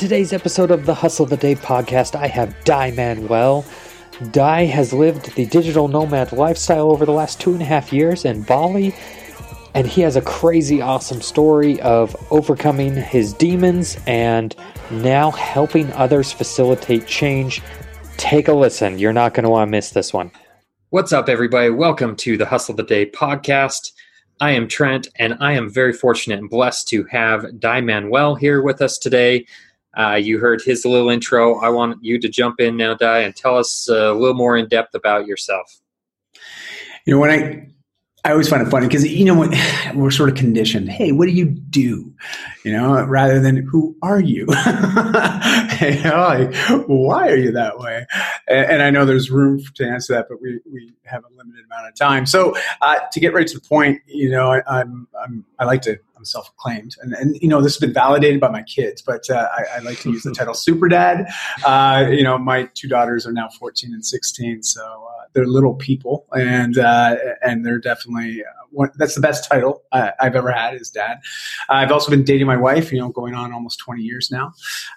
Today's episode of the Hustle of the Day podcast, I have Dai Manuel. Dai has lived the digital nomad lifestyle over the last two and a half years in Bali, and he has a crazy awesome story of overcoming his demons and now helping others facilitate change. Take a listen. You're not going to want to miss this one. What's up, everybody? Welcome to the Hustle the Day podcast. I am Trent, and I am very fortunate and blessed to have Dai Manuel here with us today. Uh, you heard his little intro. I want you to jump in now, Dai, and tell us a little more in depth about yourself. You know, when I I always find it funny because you know what we're sort of conditioned. Hey, what do you do? You know, rather than who are you? you know, like, why are you that way? And, and, I know there's room to answer that, but we, we have a limited amount of time. So uh, to get right to the point, you know, I, I'm, I'm I like to I'm self-acclaimed, and and you know this has been validated by my kids. But uh, I, I, like to use the title super dad. Uh, you know, my two daughters are now 14 and 16, so uh, they're little people, and uh, and they're definitely uh, one, that's the best title I, have ever had is dad. I've also been dating my wife, you know, going on almost 20 years now,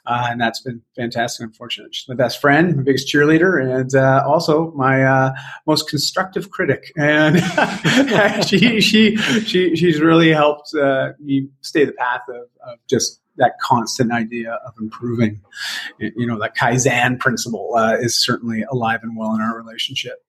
uh, and that's been fantastic. Unfortunately, she's my best friend, my biggest cheerleader, and also my most constructive critic. And she she she she's really helped me stay the path of, of just that constant idea of improving. You know, that Kaizen principle uh, is certainly alive and well in our relationship.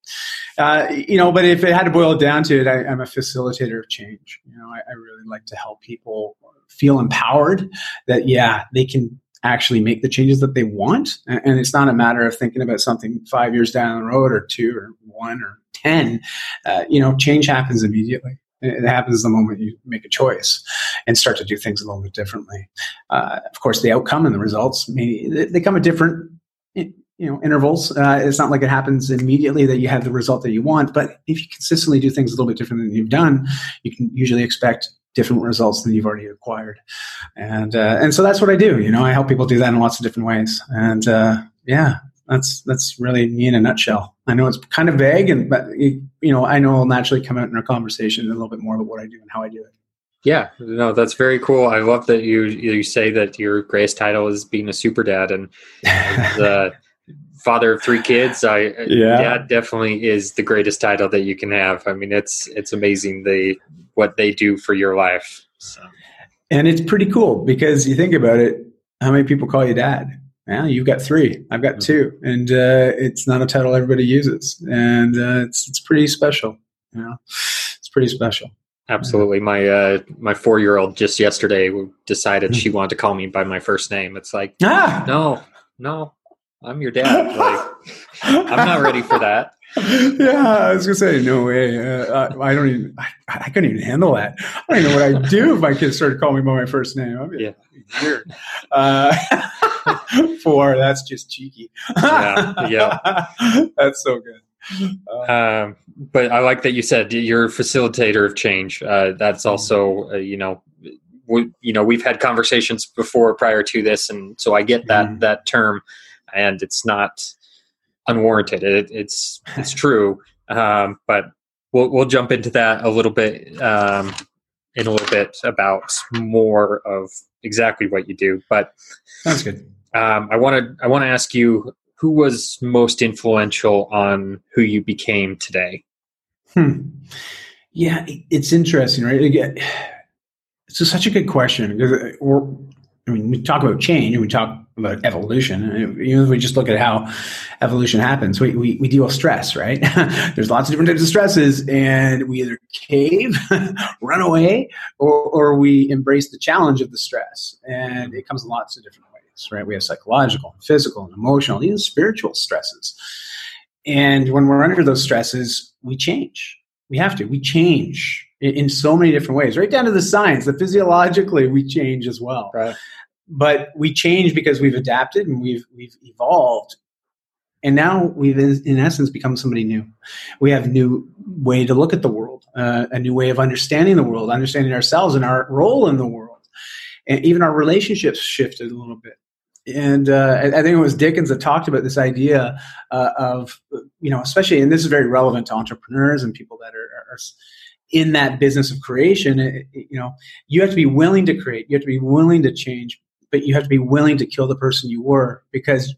Uh, you know, but if it had to boil down to it, I, am a facilitator of change. You know, I, I, really like to help people feel empowered that, yeah, they can actually make the changes that they want. And, and it's not a matter of thinking about something five years down the road or two or one or 10. Uh, you know, change happens immediately. It happens the moment you make a choice and start to do things a little bit differently. Uh, of course, the outcome and the results may, they come at different you know intervals. Uh, it's not like it happens immediately that you have the result that you want. But if you consistently do things a little bit different than you've done, you can usually expect different results than you've already acquired. And uh, and so that's what I do. You know, I help people do that in lots of different ways. And uh, yeah, that's that's really me in a nutshell. I know it's kind of vague, and but you know, I know it'll naturally come out in our conversation a little bit more about what I do and how I do it. Yeah, no, that's very cool. I love that you you say that your greatest title is being a super dad and, and uh, father of three kids. I yeah, dad definitely is the greatest title that you can have. I mean, it's it's amazing the what they do for your life. So. And it's pretty cool because you think about it. How many people call you dad? Yeah, you've got three. I've got mm-hmm. two, and uh, it's not a title everybody uses, and uh, it's it's pretty special. You know, it's pretty special. Absolutely. My uh, my four year old just yesterday decided she wanted to call me by my first name. It's like, ah! no, no, I'm your dad. Like, I'm not ready for that. yeah, I was gonna say no way. Uh, I, I, don't even. I, I, couldn't even handle that. I don't even know what I'd do if my kids started calling me by my first name. I'd be yeah. Weird. Uh, four. That's just cheeky. yeah, yeah. That's so good. Uh, um, but I like that you said you're a facilitator of change. Uh, that's mm-hmm. also, uh, you know, we, you know, we've had conversations before prior to this, and so I get that mm. that term, and it's not unwarranted. It, it's it's true, um, but we'll we'll jump into that a little bit um, in a little bit about more of exactly what you do. But sounds good. Um, I want to I want to ask you who was most influential on who you became today. Hmm. Yeah, it's interesting, right? Again, it's such a good question because we're I mean, we talk about change and we talk about evolution. And if we just look at how evolution happens, we, we, we deal with stress, right? There's lots of different types of stresses, and we either cave, run away, or, or we embrace the challenge of the stress. And it comes in lots of different ways, right? We have psychological, physical, and emotional, even spiritual stresses. And when we're under those stresses, we change. We have to. We change in, so many different ways, right down to the science. The physiologically, we change as well. Right. But we change because we've adapted and we've we've evolved, and now we've in, essence become somebody new. We have a new way to look at the world, uh, a new way of understanding the world, understanding ourselves and our role in the world, and even our relationships shifted a little bit and uh, I, think it was Dickens that talked about this idea uh, of you know, especially, and this is very relevant to entrepreneurs and people that are, are in that business of creation. It, it, you know, you have to be willing to create. You have to be willing to change but you have to be willing to kill the person you were because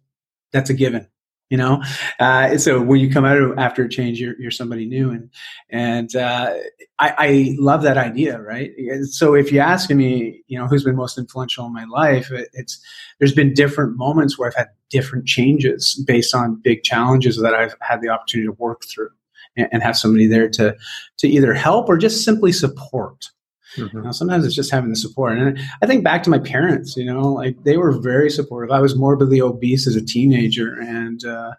that's a given you know? Uh, so when you come out of, after a change you're, you're somebody new and and uh, I, I, love that idea right? So if you ask me you know who's been most influential in my life it, it's there's been different moments where i've had different changes based on big challenges that i've had the opportunity to work through and, and have somebody there to to either help or just simply support Mm-hmm. You sometimes it's just having the support. And I think back to my parents, you know, like they were very supportive. I was morbidly obese as a teenager. And, uh,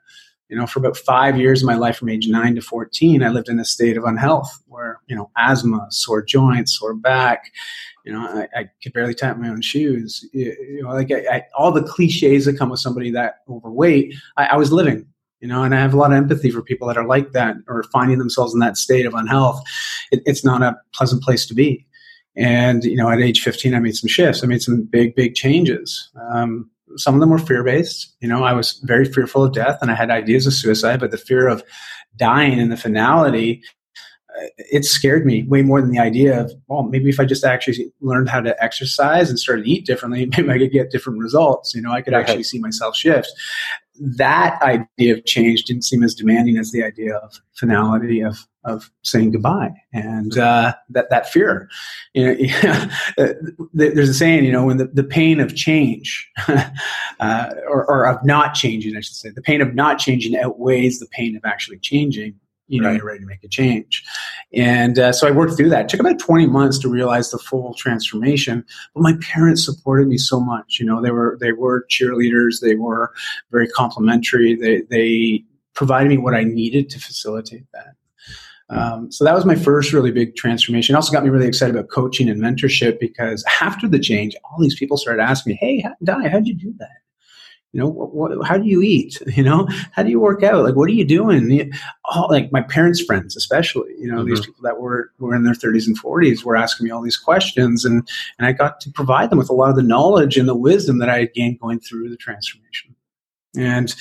you know, for about five years of my life from age nine to 14, I lived in a state of unhealth where, you know, asthma, sore joints, sore back, you know, I, I could barely tie my own shoes. You know, like I, I, all the cliches that come with somebody that overweight, I, was living you know and i have a lot of empathy for people that are like that or finding themselves in that state of unhealth it, it's not a pleasant place to be and, you know, at age 15, I made some shifts. I made some big, big changes. Um, some of them were fear based. You know, I was very fearful of death and I had ideas of suicide, but the fear of dying and the finality, uh, it scared me way more than the idea of, well, maybe if I just actually learned how to exercise and started to eat differently, maybe I could get different results. You know, I could actually see myself shift that idea of change didn't seem as demanding as the idea of finality of of saying goodbye and uh, that that fear. You know, there's a saying, you know, when the, the pain of change, uh, or, or, of not changing, I should say, the pain of not changing outweighs the pain of actually changing you know, right. you're ready to make a change. And uh, so I worked through that. It took about 20 months to realize the full transformation. But my parents supported me so much. You know, they were they were cheerleaders. They were very complimentary. They they provided me what I needed to facilitate that. Um, so that was my first really big transformation. It also got me really excited about coaching and mentorship because after the change, all these people started asking me, "Hey, Dai, how'd you do that?" you know what, what, how do you eat you know how do you work out like what are you doing all like my parents friends especially you know mm-hmm. these people that were were in their 30s and 40s were asking me all these questions and and i got to provide them with a lot of the knowledge and the wisdom that i had gained going through the transformation and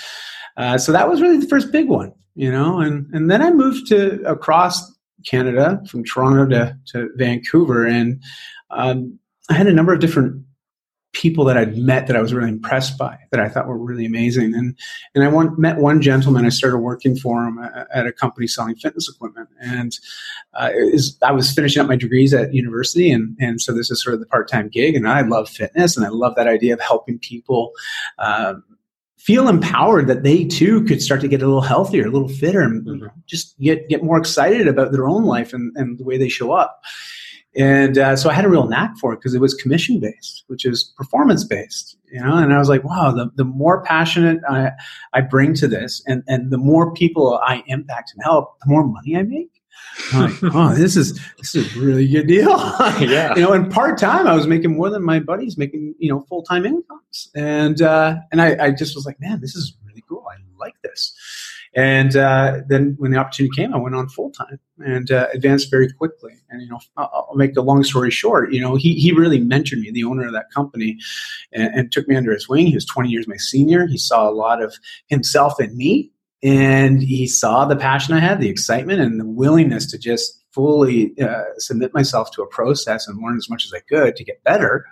uh, so that was really the first big one you know and and then i moved to across canada from toronto to, to vancouver and um, i had a number of different people that I'd met that I was really impressed by, that I thought were really amazing. And and I met one gentleman. I started working for him at a company selling fitness equipment, and uh, I was finishing up my degrees at university, and and so this is sort of the part time gig. And I love fitness, and I love that idea of helping people. Um, feel empowered that they too could start to get a little healthier, a little fitter, and mm-hmm. just get get more excited about their own life and, and the way they show up. And uh, so I had a real knack for it because it was commission based, which is performance based, you know. And I was like, wow, the, the more passionate I, I bring to this, and and the more people I impact and help, the more money I make. I'm like, oh, this is this is a really good deal. yeah, you know. And part time, I was making more than my buddies making, you know, full time incomes. And uh, and I, I just was like, man, this is really cool. I like this. And uh, then when the opportunity came, I went on full time and uh, advanced very quickly. And you know, I'll, make the long story short. You know, he he really mentored me, the owner of that company, and, and took me under his wing. He was 20 years my senior. He saw a lot of himself in me, and he saw the passion I had, the excitement, and the willingness to just fully uh, submit myself to a process and learn as much as I could to get better.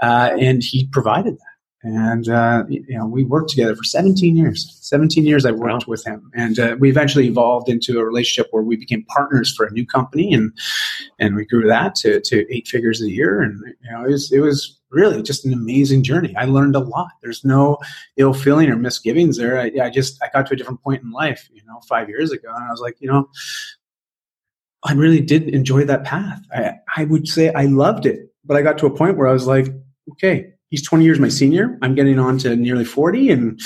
Uh, and he provided that and uh, you know we worked together for 17 years 17 years i worked wow. with him and uh, we eventually evolved into a relationship where we became partners for a new company and and we grew that to, to eight figures a year. And you know it was, it was really just an amazing journey. I learned a lot. There's no ill feeling or misgivings there. I, I just i got to a different point in life you know five years ago and i was like you know i really did enjoy that path. I, I would say i loved it but i got to a point where i was like okay he's 20 years my senior. I'm getting on to nearly 40 and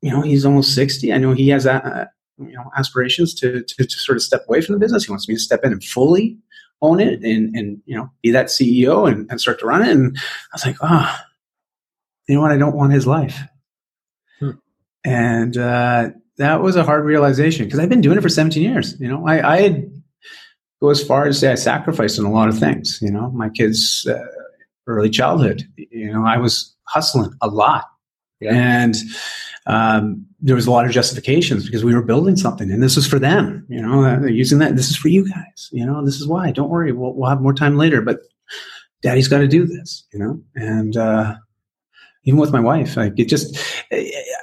you know, he's almost 60. I know he has uh, you know aspirations to, to, to sort of step away from the business. He wants me to step in and fully own it and and you know be that CEO and, and start to run it. And I was like, ah, oh, you know what? I don't want his life. Hmm. And uh, that was a hard realization because I've been doing it for 17 years. You know, I, I had go as far as say I sacrificed in a lot of things. You know, my kids. Uh, early childhood. You know, I was hustling a lot. Yeah. And um, there was a lot of justifications because we were building something and this is for them, you know, they're using that. This is for you guys, you know, this is why. Don't worry, we'll, we'll have more time later. But daddy's got to do this, you know? And, uh, even with my wife, like it just,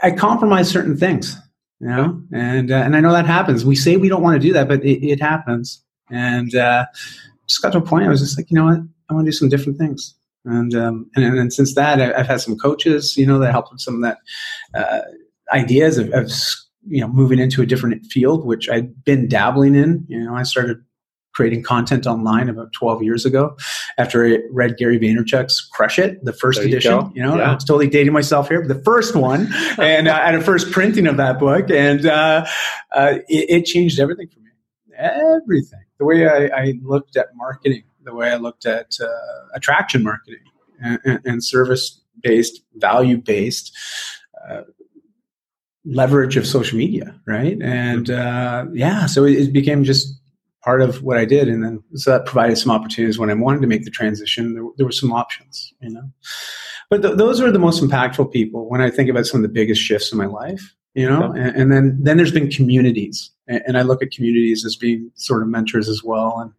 I compromise certain things, you know, and, uh, and I know that happens. We say we don't want to do that, but it, it happens. And, uh, just got to a point. I was just like, you know what? I want to do some different things. And, um, and, and since that, I, have had some coaches, you know, that helped with some of that, uh, ideas of, of, you know, moving into a different field, which I'd been dabbling in. You know, I started creating content online about 12 years ago after I read Gary Vaynerchuk's Crush It, the first There you edition. go. You, know, Yeah. I was totally dating myself here, but the first one and uh, at a first printing of that book. And uh, uh, it, it changed everything for me. Everything. The way I, I looked at marketing, the way I looked at uh, attraction marketing and, and, and service based, value based. Uh, leverage of social media right and uh, yeah so it, it became just part of what I did, and then so that provided some opportunities when I wanted to make the transition. There, there were some options, you know. But th- those are the most impactful people when I think about some of the biggest shifts in my life, you know. And, and then then there's been communities, and, and I look at communities as being sort of mentors as well. And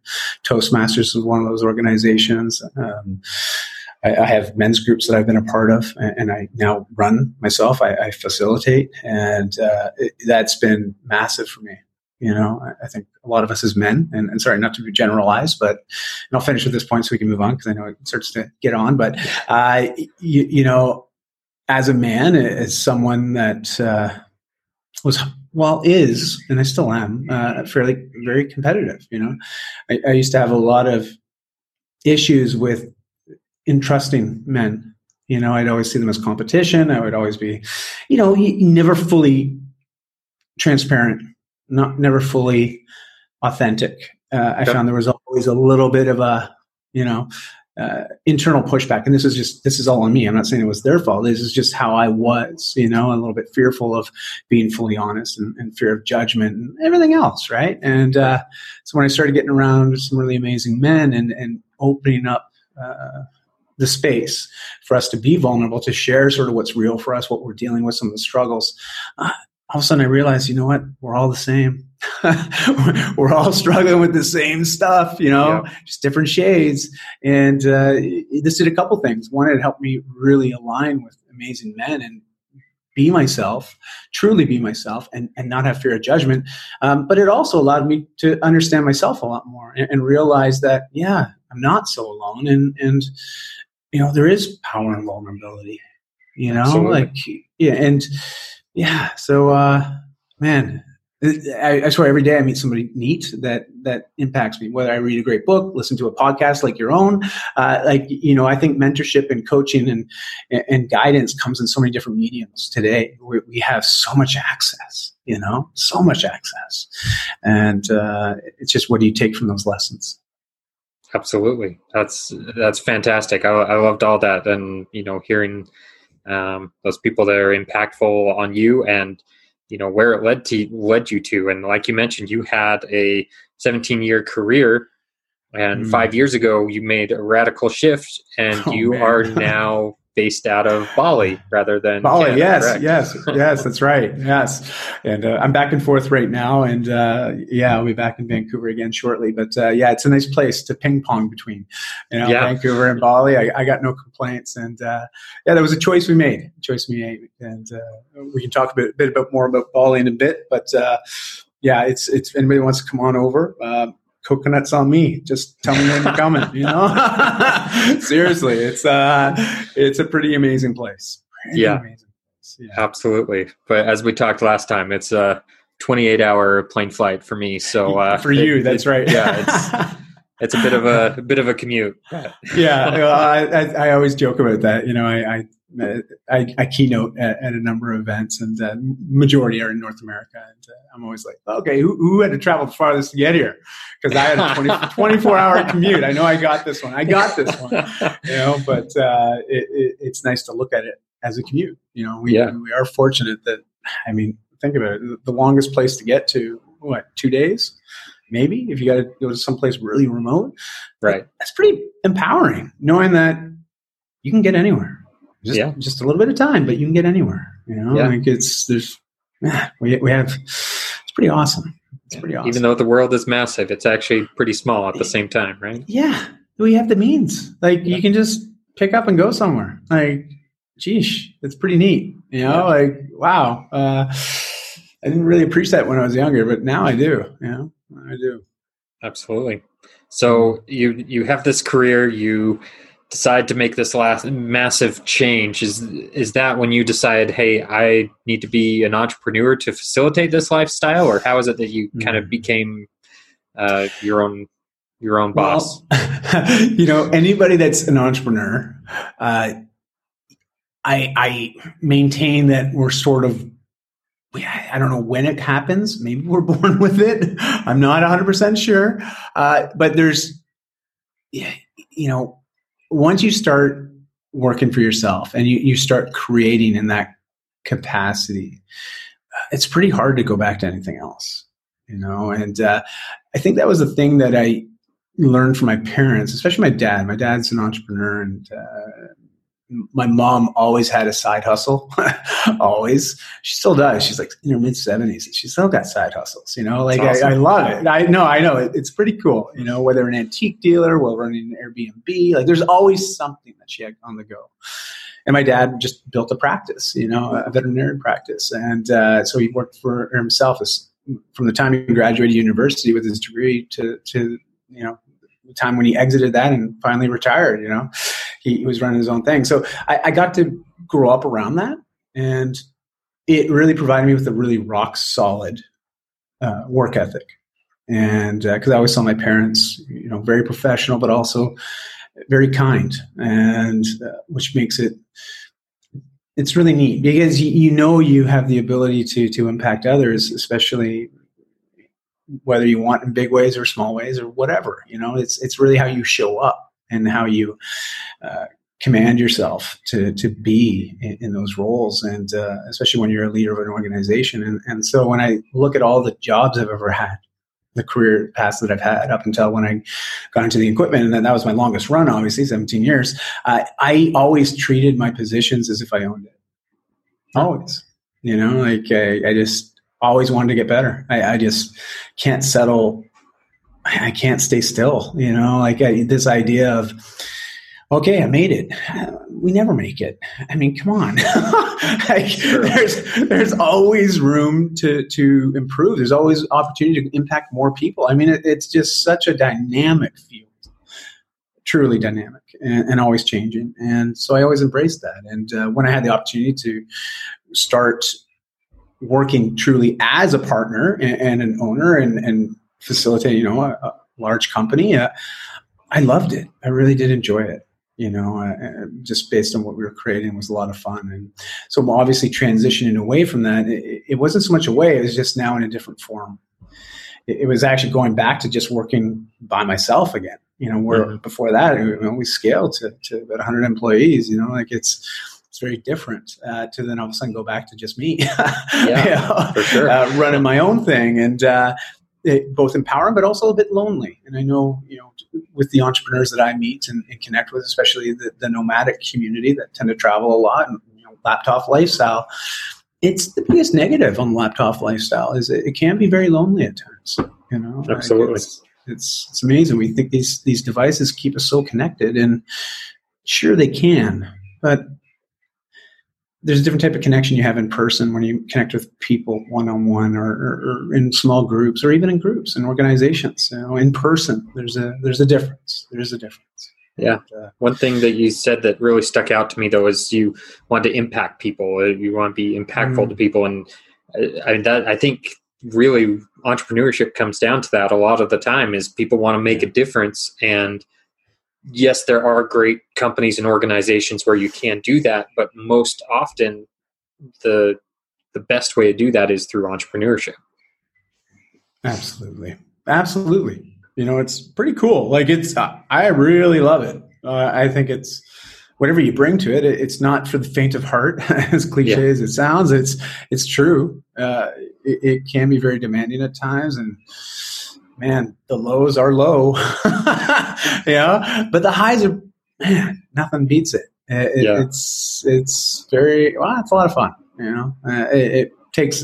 Toastmasters is one of those organizations. Um, I, I have men's groups that I've been a part of, and, and I now run myself. I, I facilitate, and uh, it, that's been massive for me you know I, I think a lot of us as men and, and sorry not to be generalized but and i'll finish with this point so we can move on because i know it starts to get on but uh, you, you know as a man as someone that uh, was well is and i still am uh, fairly very competitive you know I, I used to have a lot of issues with entrusting men you know i'd always see them as competition i would always be you know never fully transparent not never fully authentic. Uh, I Yep. found there was always a little bit of a, you know, uh, internal pushback. And this is just this is all on me. I'm not saying it was their fault. This is just how I was, you know, a little bit fearful of being fully honest and, and fear of judgment and everything else, right? And uh, so when I started getting around some really amazing men and and opening up. Uh, the space for us to be vulnerable, to share sort of what's real for us, what we're dealing with, some of the struggles. Uh, all of a sudden I realized, you know what? We're all the same. We're all struggling with the same stuff, you know, just different shades. And uh, this did a couple things. One, it helped me really align with amazing men and be myself, truly be myself, and, and not have fear of judgment. Um, but it also allowed me to understand myself a lot more and, and realize that, yeah, I'm not so alone. And, and, you know, there is power in vulnerability, you know, Absolutely. like, yeah. And, yeah. So, uh, man, I, I swear every day I meet somebody neat that that impacts me. Whether I read a great book, listen to a podcast like your own, uh, like you know, I think mentorship and coaching and and guidance comes in so many different mediums today. We, we have so much access, you know, so much access, and uh, it's just what do you take from those lessons? Absolutely, that's that's fantastic. I, I loved all that, and you know, hearing um, those people that are impactful on you, and you know where it led to led you to. And like you mentioned, you had a 17 year career, and Mm. five years ago you made a radical shift, and Oh, you man. are now based out of Bali rather than Bali, Canada, yes, correct? yes, yes, that's right. Yes. And uh, I'm back and forth right now. And uh, yeah, I'll be back in Vancouver again shortly. But uh, yeah, it's a nice place to ping pong between, you know, Yeah. Vancouver and Bali. I, I got no complaints. And uh, yeah, that was a choice we made, a choice we made. And uh, we can talk a bit, bit about more about Bali in a bit. But uh, yeah, it's, it's, if anybody wants to come on over, uh, coconuts on me. Just tell me when you're coming, you know? Seriously, it's, uh, it's a pretty amazing place. Pretty Yeah. amazing place. Yeah. Absolutely. But as we talked last time, it's a 28 hour plane flight for me. So uh, for you, it- that's it- right. Yeah, it's it's a bit of a, a bit of a commute. yeah, well, I, I, I always joke about that. You know, I I, I, I keynote at, at a number of events, and uh, majority are in North America. And uh, I'm always like, okay, who, who had to travel the farthest to get here? Because I had a 20, 24 hour commute. I know I got this one. I got this one. You know, but uh, it, it, it's nice to look at it as a commute. You know, we Yeah. we are fortunate that. I mean, think about it. The longest place to get to, what, two days? Maybe if you got to go to someplace really remote right. that's pretty empowering knowing that you can get anywhere just, Yeah. just a little bit of time but you can get anywhere you know Yeah. like it's there's we, we have it's pretty awesome it's pretty awesome Even though the world is massive, it's actually pretty small at the same time, right? yeah we have the means. Like you can just pick up and go somewhere. Like, geesh, it's pretty neat. You know, yeah. like wow. Uh, I didn't really appreciate that when I was younger, but now I do. You know, I do. Absolutely. So you you have this career. You decide to make this last massive change. Is is that when you decide, hey, I need to be an entrepreneur to facilitate this lifestyle, or how is it that you kind of became uh, your own your own boss? Well, you know, anybody that's an entrepreneur, uh, I I maintain that we're sort of I don't know when it happens. Maybe we're born with it. I'm not 100% sure. Uh, but there's, you know, once you start working for yourself and you, you start creating in that capacity, it's pretty hard to go back to anything else, you know? And uh, I think that was the thing that I learned from my parents, especially my dad. My dad's an entrepreneur and uh, my mom always had a side hustle always. She still does. She's like in her mid 70s she still got side hustles you know? Like awesome. I, I, love it. I know i know. It, it's pretty cool you know whether an antique dealer while running an airbnb like there's always something that she had on the go. And my dad just built a practice you know a veterinary practice. And uh, so he worked for himself as, from the time he graduated university with his degree to to you know the time when he exited that and finally retired you know he, he was running his own thing. So I, I got to grow up around that, and it really provided me with a really rock solid uh, work ethic. And because uh, I always saw my parents, you know, very professional, but also very kind, and uh, which makes it it's really neat because you, you know you have the ability to to impact others, especially whether you want in big ways or small ways or whatever. You know, it's it's really how you show up and how you uh, command yourself to to be in, in those roles, and uh, especially when you're a leader of an organization. And and so when I look at all the jobs I've ever had, the career path that I've had up until when I got into the equipment, and then that was my longest run, obviously, 17 years. I always treated my positions as if I owned it. Always, you know, like I, I just always wanted to get better. I, I just can't settle I can't stay still. You know, like I, this idea of, okay, I made it. We never make it. I mean, come on. like, there's there's always room to to improve. There's always opportunity to impact more people. I mean, it, it's just such a dynamic field, truly dynamic, and, and, always changing. And so I always embraced that. And uh, when I had the opportunity to start working truly as a partner and, and an owner and, and facilitate, you know, a, a large company. Uh, I loved it. I really did enjoy it. You know, uh, uh, just based on what we were creating was a lot of fun. And so, obviously, transitioning away from that, it, it wasn't so much away; it was just now in a different form. It, it, was actually going back to just working by myself again. You know, where mm-hmm. before that, you know, we scaled to, to about 100 employees. You know, like it's it's very different uh, to then all of a sudden go back to just me, yeah, you know, for sure, uh, running my own thing. And uh, it, both empowering but also a bit lonely. And I know, you know, with the entrepreneurs that I meet and, and connect with, especially the, the, nomadic community that tend to travel a lot and you know, laptop lifestyle, it's the biggest negative on the laptop lifestyle is it, it can be very lonely at times. You know, absolutely. It's, it's, it's amazing. We think these these devices keep us so connected, and sure they can, but there's a different type of connection you have in person when you connect with people one on one or in small groups or even in groups and organizations. You know, in person, there's a there's a difference. There's a difference. Yeah. uh, One thing that you said that really stuck out to me though is you want to impact people. You want to be impactful mm. to people, and uh, I, that, I think really entrepreneurship comes down to that a lot of the time is people want to make a difference and yes, there are great companies and organizations where you can do that, but most often the the best way to do that is through entrepreneurship. Absolutely, absolutely. You know, it's pretty cool. Like it's, I really love it. Uh, I think it's whatever you bring to it. It's not for the faint of heart, as cliche yeah. as it sounds. It's it's true. Uh, it, it can be very demanding at times, and man, the lows are low, yeah, but the highs are man, nothing beats it. it yeah. It's it's very well, it's a lot of fun. You know, uh, it, it, takes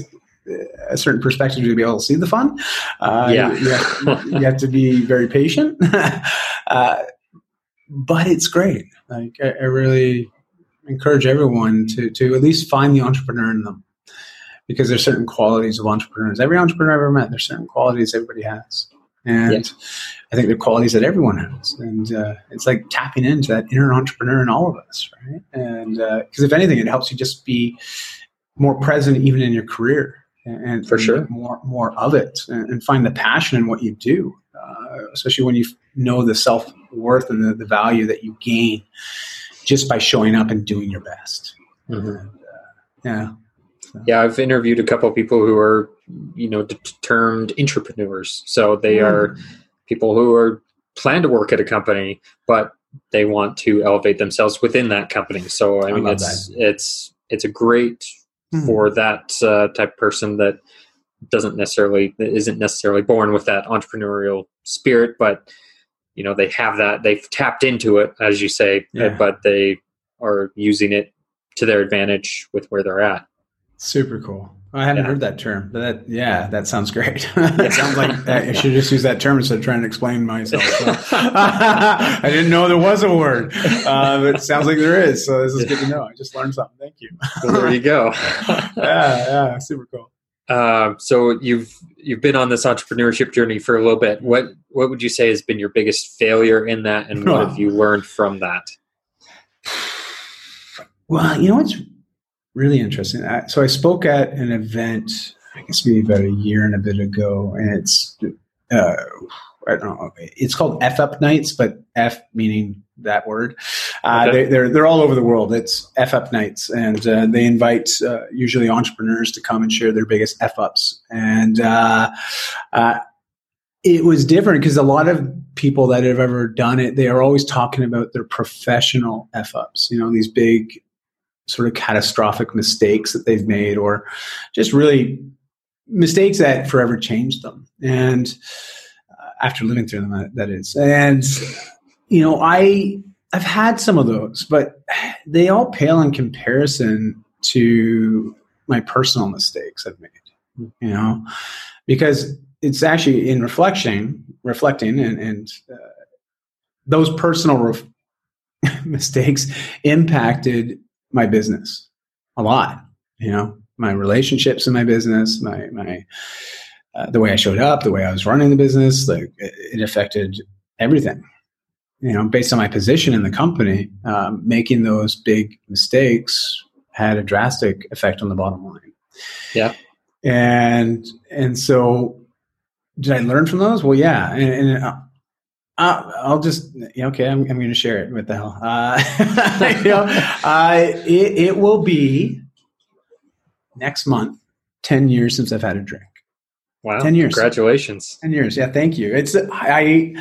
a certain perspective to be able to see the fun. Uh, yeah, you, have, you, have, to be very patient. uh, but it's great. Like I, I really encourage everyone to to at least find the entrepreneur in them because there's certain qualities of entrepreneurs. Every entrepreneur I've ever met, there's certain qualities everybody has. And yeah. I think they're qualities that everyone has. And uh, it's like tapping into that inner entrepreneur in all of us, right? And because uh, if anything, it helps you just be more present even in your career and, for sure more more of it and, and find the passion in what you do uh, especially when you know the self-worth and the, the, value that you gain just by showing up and doing your best mm-hmm. and, uh, yeah so. yeah i've interviewed a couple of people who are you know termed entrepreneurs so they mm. are people who are plan to work at a company but they want to elevate themselves within that company so i mean I it's that. it's it's a great mm-hmm. for that uh, type of person that doesn't necessarily isn't necessarily born with that entrepreneurial spirit, but you know they have that they've tapped into it as you say, yeah. but they are using it to their advantage with where they're at. Super cool. I hadn't yeah. heard that term, but that yeah, that sounds great. it sounds like I should just use that term instead of trying to explain myself. So. I didn't know there was a word, uh, but it sounds like there is. So this is good to know. I just learned something. Thank you. well, there you go. yeah, yeah, super cool. Uh, so you've you've been on this entrepreneurship journey for a little bit. What what would you say has been your biggest failure in that, and what have you learned from that? Well, you know what's really interesting. so I spoke at an event, I guess maybe about a year and a bit ago, and it's uh, I don't know. It's called F Up Nights, but F meaning that word. Uh, okay. they, are they're, they're all over the world. It's F Up Nights, and uh, they invite uh, usually entrepreneurs to come and share their biggest F ups. And uh, uh, it was different because a lot of people that have ever done it, they are always talking about their professional F ups. You know, these big sort of catastrophic mistakes that they've made or just really mistakes that forever changed them. And uh, after living through them that, that is. And you know i i've had some of those but they all pale in comparison to my personal mistakes i've made you know? Because it's actually in reflection reflecting and, and uh, those personal ref- mistakes impacted my business a lot. You know, my relationships in my business, my my uh, the way I showed up, the way I was running the business, like it, it affected everything. You know, based on my position in the company, um, making those big mistakes had a drastic effect on the bottom line. Yeah, and and so did I learn from those? Well, yeah, and, and uh, I'll just okay. I'm, I'm going to share it. What the hell? Uh, you know, uh, it, it, will be next month. Ten years since I've had a drink. Wow! Ten years. Congratulations. Ten years. Yeah, thank you. It's I.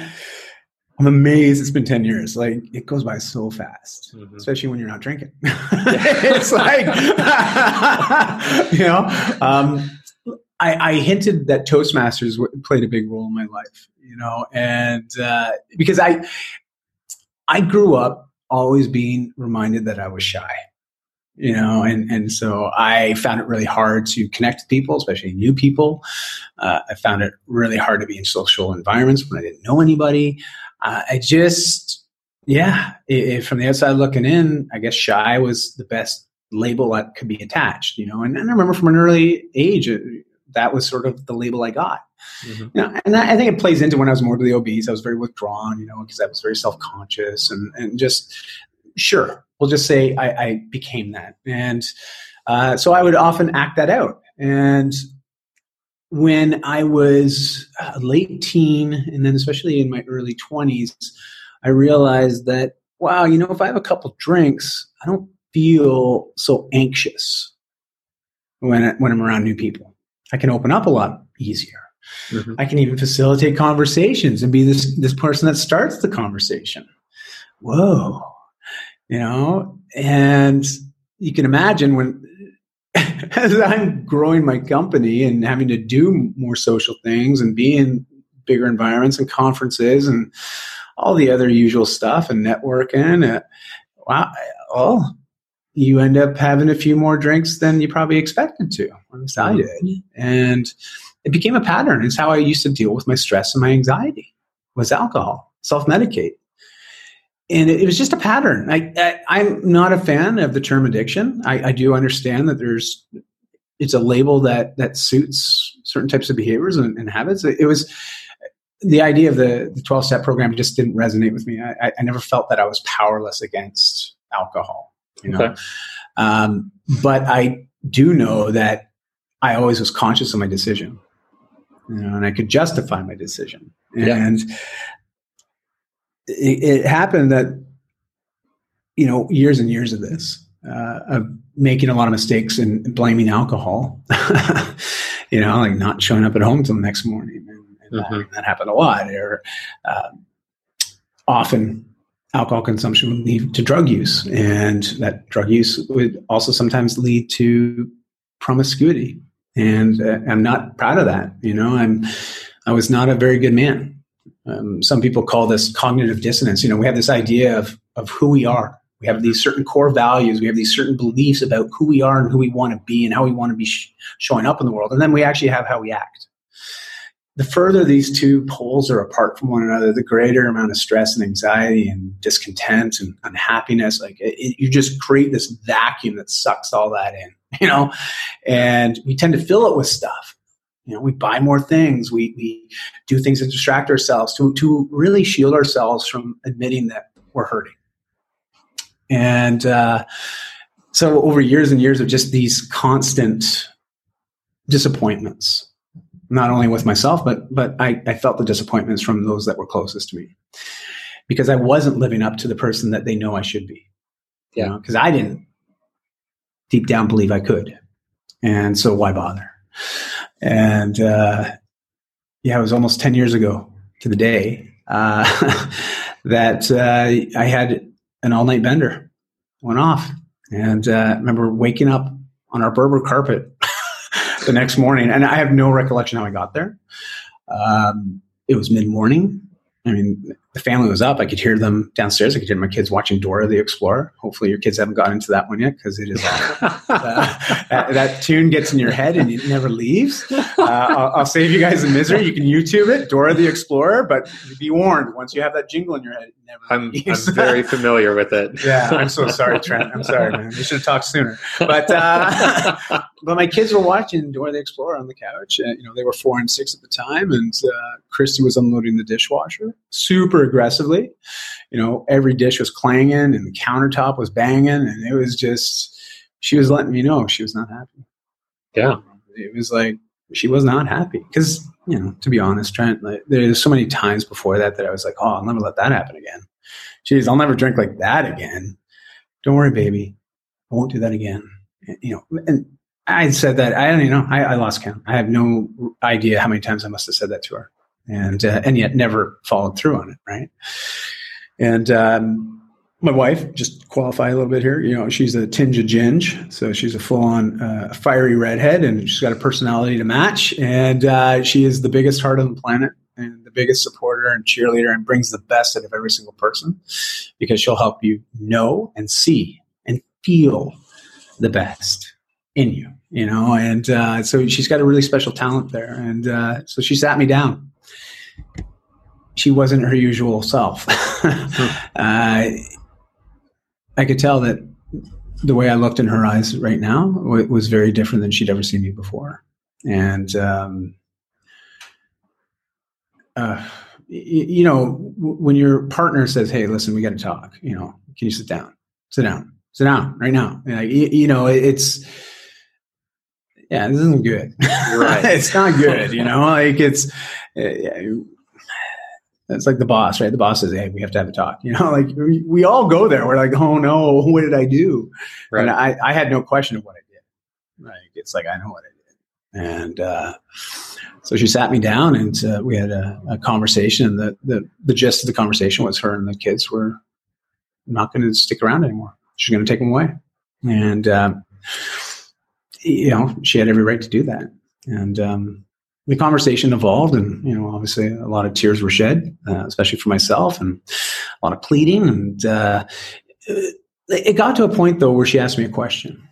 I'm amazed it's been 10 years. Like it goes by so fast, mm-hmm. especially when you're not drinking. it's like, you know, um, I, I, hinted that Toastmasters played a big role in my life you know, and uh, because I I grew up always being reminded that I was shy, you know, and and so I found it really hard to connect with people, especially new people. Uh, I found it really hard to be in social environments when I didn't know anybody. Uh, I just, yeah, it, it, from the outside looking in, I guess shy was the best label that could be attached, you know. And, and I remember from an early age, uh, that was sort of the label I got. Mm-hmm. You know, and I think it plays into when I was more to the obese. I was very withdrawn, you know, because I was very self conscious and and just sure, we'll just say I, I became that, and uh, so I would often act that out. And when I was a late teen, and then especially in my early twenties, I realized that wow, you know, if I have a couple drinks, I don't feel so anxious when I, when I'm around new people. I can open up a lot easier. Mm-hmm. I can even facilitate conversations and be this this person that starts the conversation. Whoa, you know, and you can imagine when as I'm growing my company and having to do more social things and be in bigger environments and conferences and all the other usual stuff and networking. Uh, wow, oh, you end up having a few more drinks than you probably expected to. At least I did, and it became a pattern. It's how I used to deal with my stress and my anxiety was alcohol, self medicate. and it, it was just a pattern. I, I am not a fan of the term addiction. I, I do understand that there's it's a label that that suits certain types of behaviors and, and habits. It, it, was the idea of the, the 12 step program just didn't resonate with me. I, I never felt that I was powerless against alcohol, you know. Okay. Um, but I do know that I always was conscious of my decision, you know, and I could justify my decision. And yeah. it, it happened that, you know, years and years of this, uh, of making a lot of mistakes and blaming alcohol, you know, like not showing up at home till the next morning. And, and mm-hmm. that, that, happened a lot. Or uh, often alcohol consumption would lead to drug use, and that drug use would also sometimes lead to promiscuity. And uh, I'm not proud of that. You know, I'm I was not a very good man. Um, some people call this cognitive dissonance. You know, we have this idea of of who we are we have these certain core values. We have these certain beliefs about who we are and who we want to be and how we want to be sh- showing up in the world. And then we actually have how we act. The further these two poles are apart from one another, the greater amount of stress and anxiety and discontent and unhappiness. Like it, it, you just create this vacuum that sucks all that in, you know. And we tend to fill it with stuff. You know, we buy more things. We we do things to distract ourselves to to really shield ourselves from admitting that we're hurting and uh, so over years and years of just these constant disappointments, not only with myself, but but I, I felt the disappointments from those that were closest to me because I wasn't living up to the person that they know I should be. Yeah. Because I didn't deep down believe I could. And so why bother? And uh, yeah, it was almost 10 years ago to the day uh, that uh, I had an all night bender went off. And uh, I remember waking up on our Berber carpet the next morning, and I have no recollection how I got there. Um, it was mid morning. I mean, the family was up. I could hear them downstairs. I could hear my kids watching Dora the Explorer. Hopefully, your kids haven't gotten into that one yet because it is uh, that, that, tune gets in your head and it never leaves. Uh, I'll, I'll, save you guys the misery. You can YouTube it, Dora the Explorer, but be warned: once you have that jingle in your head, never I'm. I'm very familiar with it. yeah, I'm so sorry, Trent. I'm sorry, man. We should have talked sooner. But uh, but my kids were watching Dora the Explorer on the couch. And, you know, they were four and six at the time, and uh, Christy was unloading the dishwasher. Super aggressively. You know, every dish was clanging and the countertop was banging, and it was just she was letting me know she was not happy. Yeah, it was like she was not happy because you know, to be honest, Trent, like, there's so many times before that that I was like, oh, I'll never let that happen again. Jeez, I'll never drink like that again. Don't worry, baby, I won't do that again. You know, and I said that I don't even know. I, I, lost count. I have no idea how many times I must have said that to her and uh, and yet never followed through on it. Right. And um, my wife, just qualify a little bit here. You know, she's a tinge of ginge, so she's a full-on uh, fiery redhead, and she's got a personality to match. And uh, she is the biggest heart on the planet, and the biggest supporter and cheerleader, and brings the best out of every single person because she'll help you know and see and feel the best in you. You know, and uh, so she's got a really special talent there, and uh, so she sat me down she wasn't her usual self. uh, I could tell that the way I looked in her eyes right now was very different than she'd ever seen me before. And, um, uh, you know, when your partner says, Hey, listen, we got to talk, you know, can you sit down? Sit down, sit down right now. Like, you, know, it's, yeah, this isn't good. Right. it's not good, you know, like it's, uh, it's like the boss, right? The boss says, "Hey, we have to have a talk." You know, like we, we all go there. We're like, "Oh no, what did I do?" Right. And I, I had no question of what I did. Like it's like I know what I did, and uh, so she sat me down, and uh, we had a, a, conversation. And the, the the gist of the conversation was her and the kids were not going to stick around anymore. She's going to take them away, and um, you know, she had every right to do that. And um, the conversation evolved, and you know, obviously, a lot of tears were shed, uh, especially for myself, and a lot of pleading. And uh, it got to a point though where she asked me a question,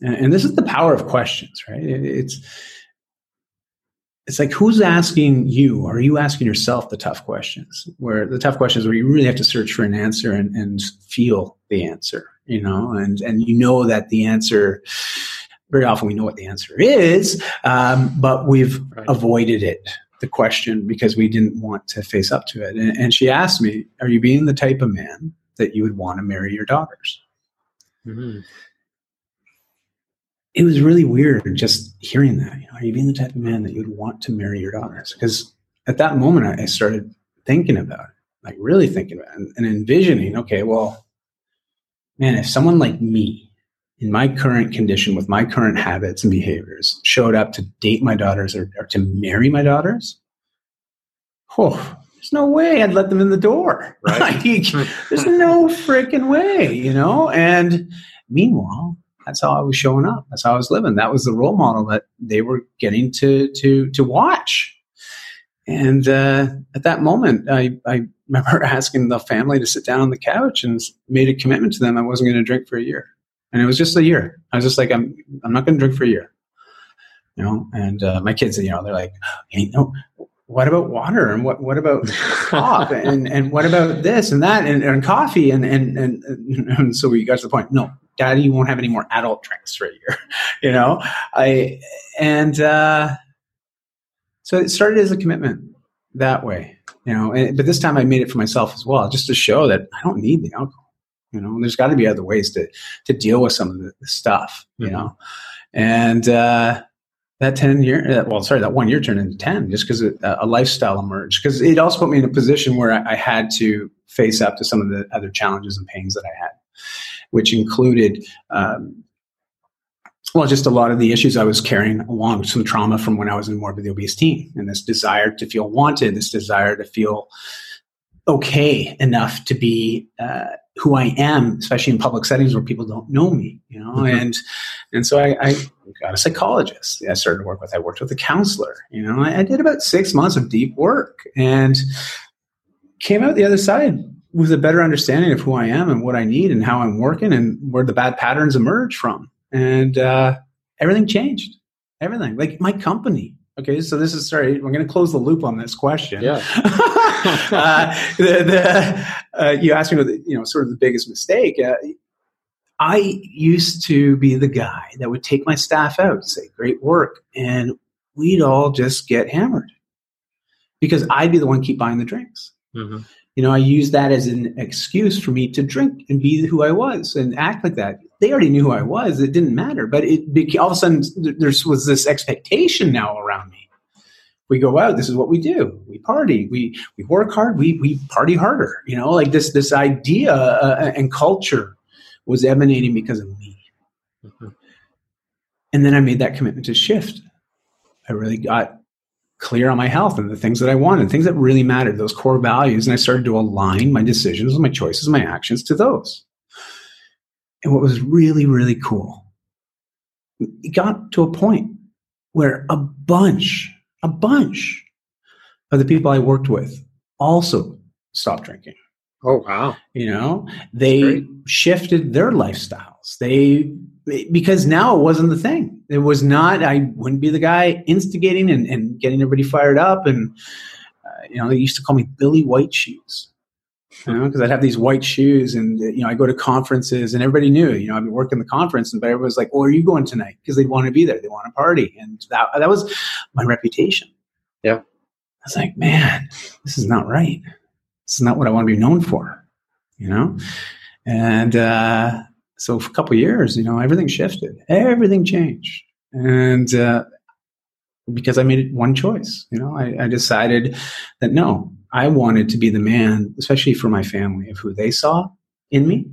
and, and this is the power of questions, right? It, it's it's like who's asking you are you asking yourself the tough questions where the tough questions where you really have to search for an answer and, and feel the answer you know and and you know that the answer very often we know what the answer is um, but we've right. avoided it the question because we didn't want to face up to it and, and, she asked me are you being the type of man that you would want to marry your daughters mm-hmm it was really weird just hearing that. You know, are you being the type of man that you'd want to marry your daughters? Because at that moment, I started thinking about it, like really thinking about it and, and envisioning, okay, well, man, if someone like me in my current condition with my current habits and behaviors showed up to date my daughters or, or to marry my daughters, oh, there's no way I'd let them in the door. Right? like, there's no freaking way, you know? And meanwhile, that's how I was showing up. That's how I was living. That was the role model that they were getting to to to watch. And uh, at that moment, I, I remember asking the family to sit down on the couch and made a commitment to them I wasn't going to drink for a year. And it was just a year. I was just like, I'm I'm not going to drink for a year. You know, and uh, my kids, you know, they're like, hey, no, what about water? And what what about pop and and what about this and that and, and coffee? And, and and and so we got to the point no daddy you won't have any more adult drinks for a year. You know? I and uh, so it started as a commitment that way you know? And, but this time i made it for myself as well just to show that i don't need the alcohol you know there's got to be other ways to to deal with some of the, stuff you mm-hmm. know and uh, that 10 year well sorry that one year turned into 10 just because a lifestyle emerged because it also put me in a position where I, I, had to face up to some of the other challenges and pains that i had which included um, well, just a lot of the issues I was carrying along, some trauma from when I was in morbidly obese teen, and this desire to feel wanted, this desire to feel okay enough to be uh, who I am, especially in public settings where people don't know me, you know. Mm-hmm. And and so I, I, got a psychologist. I started to work with. I worked with a counselor. You know, I, I did about six months of deep work and came out the other side with a better understanding of who I am and what I need and how I'm working and where the bad patterns emerge from. And uh, everything changed. Everything. Like my company. Okay, so this is sorry. We're going to close the loop on this question. Yeah. uh, the, the, uh, you asked me, what the, you know, sort of the biggest mistake. Uh, I used to be the guy that would take my staff out and say, "Great work," and we'd all just get hammered because I'd be the one keep buying the drinks. Mm-hmm you know, I used that as an excuse for me to drink and be who I was and act like that. They already knew who I was. It didn't matter. But it became, all of a sudden, there was this expectation now around me. We go out. This is what we do. We party. We we work hard. We we party harder. You know, like this this idea uh, and culture was emanating because of me. Mm-hmm. And then I made that commitment to shift. I really got clear on my health and the things that I wanted, things that really mattered, those core values. And I started to align my decisions, my choices, my actions to those. And what was really, really cool, it got to a point where a bunch, a bunch of the people I worked with also stopped drinking. Oh, wow. You know, they shifted their lifestyles. They because now it wasn't the thing. It was not. I wouldn't be the guy instigating and, and getting everybody fired up. And uh, you know, they used to call me Billy White Shoes. You know, because I'd have these white shoes, and you know, I go to conferences, and everybody knew. You know, I'd be working the conference, and but everybody was like, "Oh, are you going tonight?" Because they'd want to be there. They want to party, and that that was my reputation. Yeah, I was like, man, this is not right. This is not what I want to be known for. You know, and uh, so for a couple years, you know, everything shifted, everything changed, and uh, because I made one choice, you know, I, I, decided that no, I wanted to be the man, especially for my family, of who they saw in me.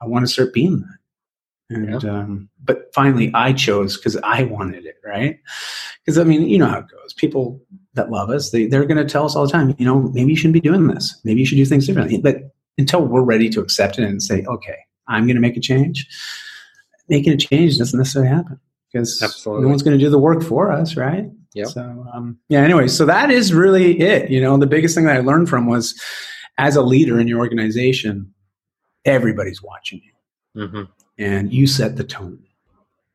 I want to start being that. And yeah. um, but finally, I chose because I wanted it, right? Because I mean, you know how it goes. People that love us, they they're going to tell us all the time, you know, maybe you shouldn't be doing this. Maybe you should do things differently. But until we're ready to accept it and say, okay, I'm going to make a change. Making a change doesn't necessarily happen because Absolutely. no one's going to do the work for us, right? Yeah. So, um, yeah. Anyway, so that is really it. You know, the biggest thing that I learned from was, as a leader in your organization, everybody's watching you, mm-hmm. and you set the tone.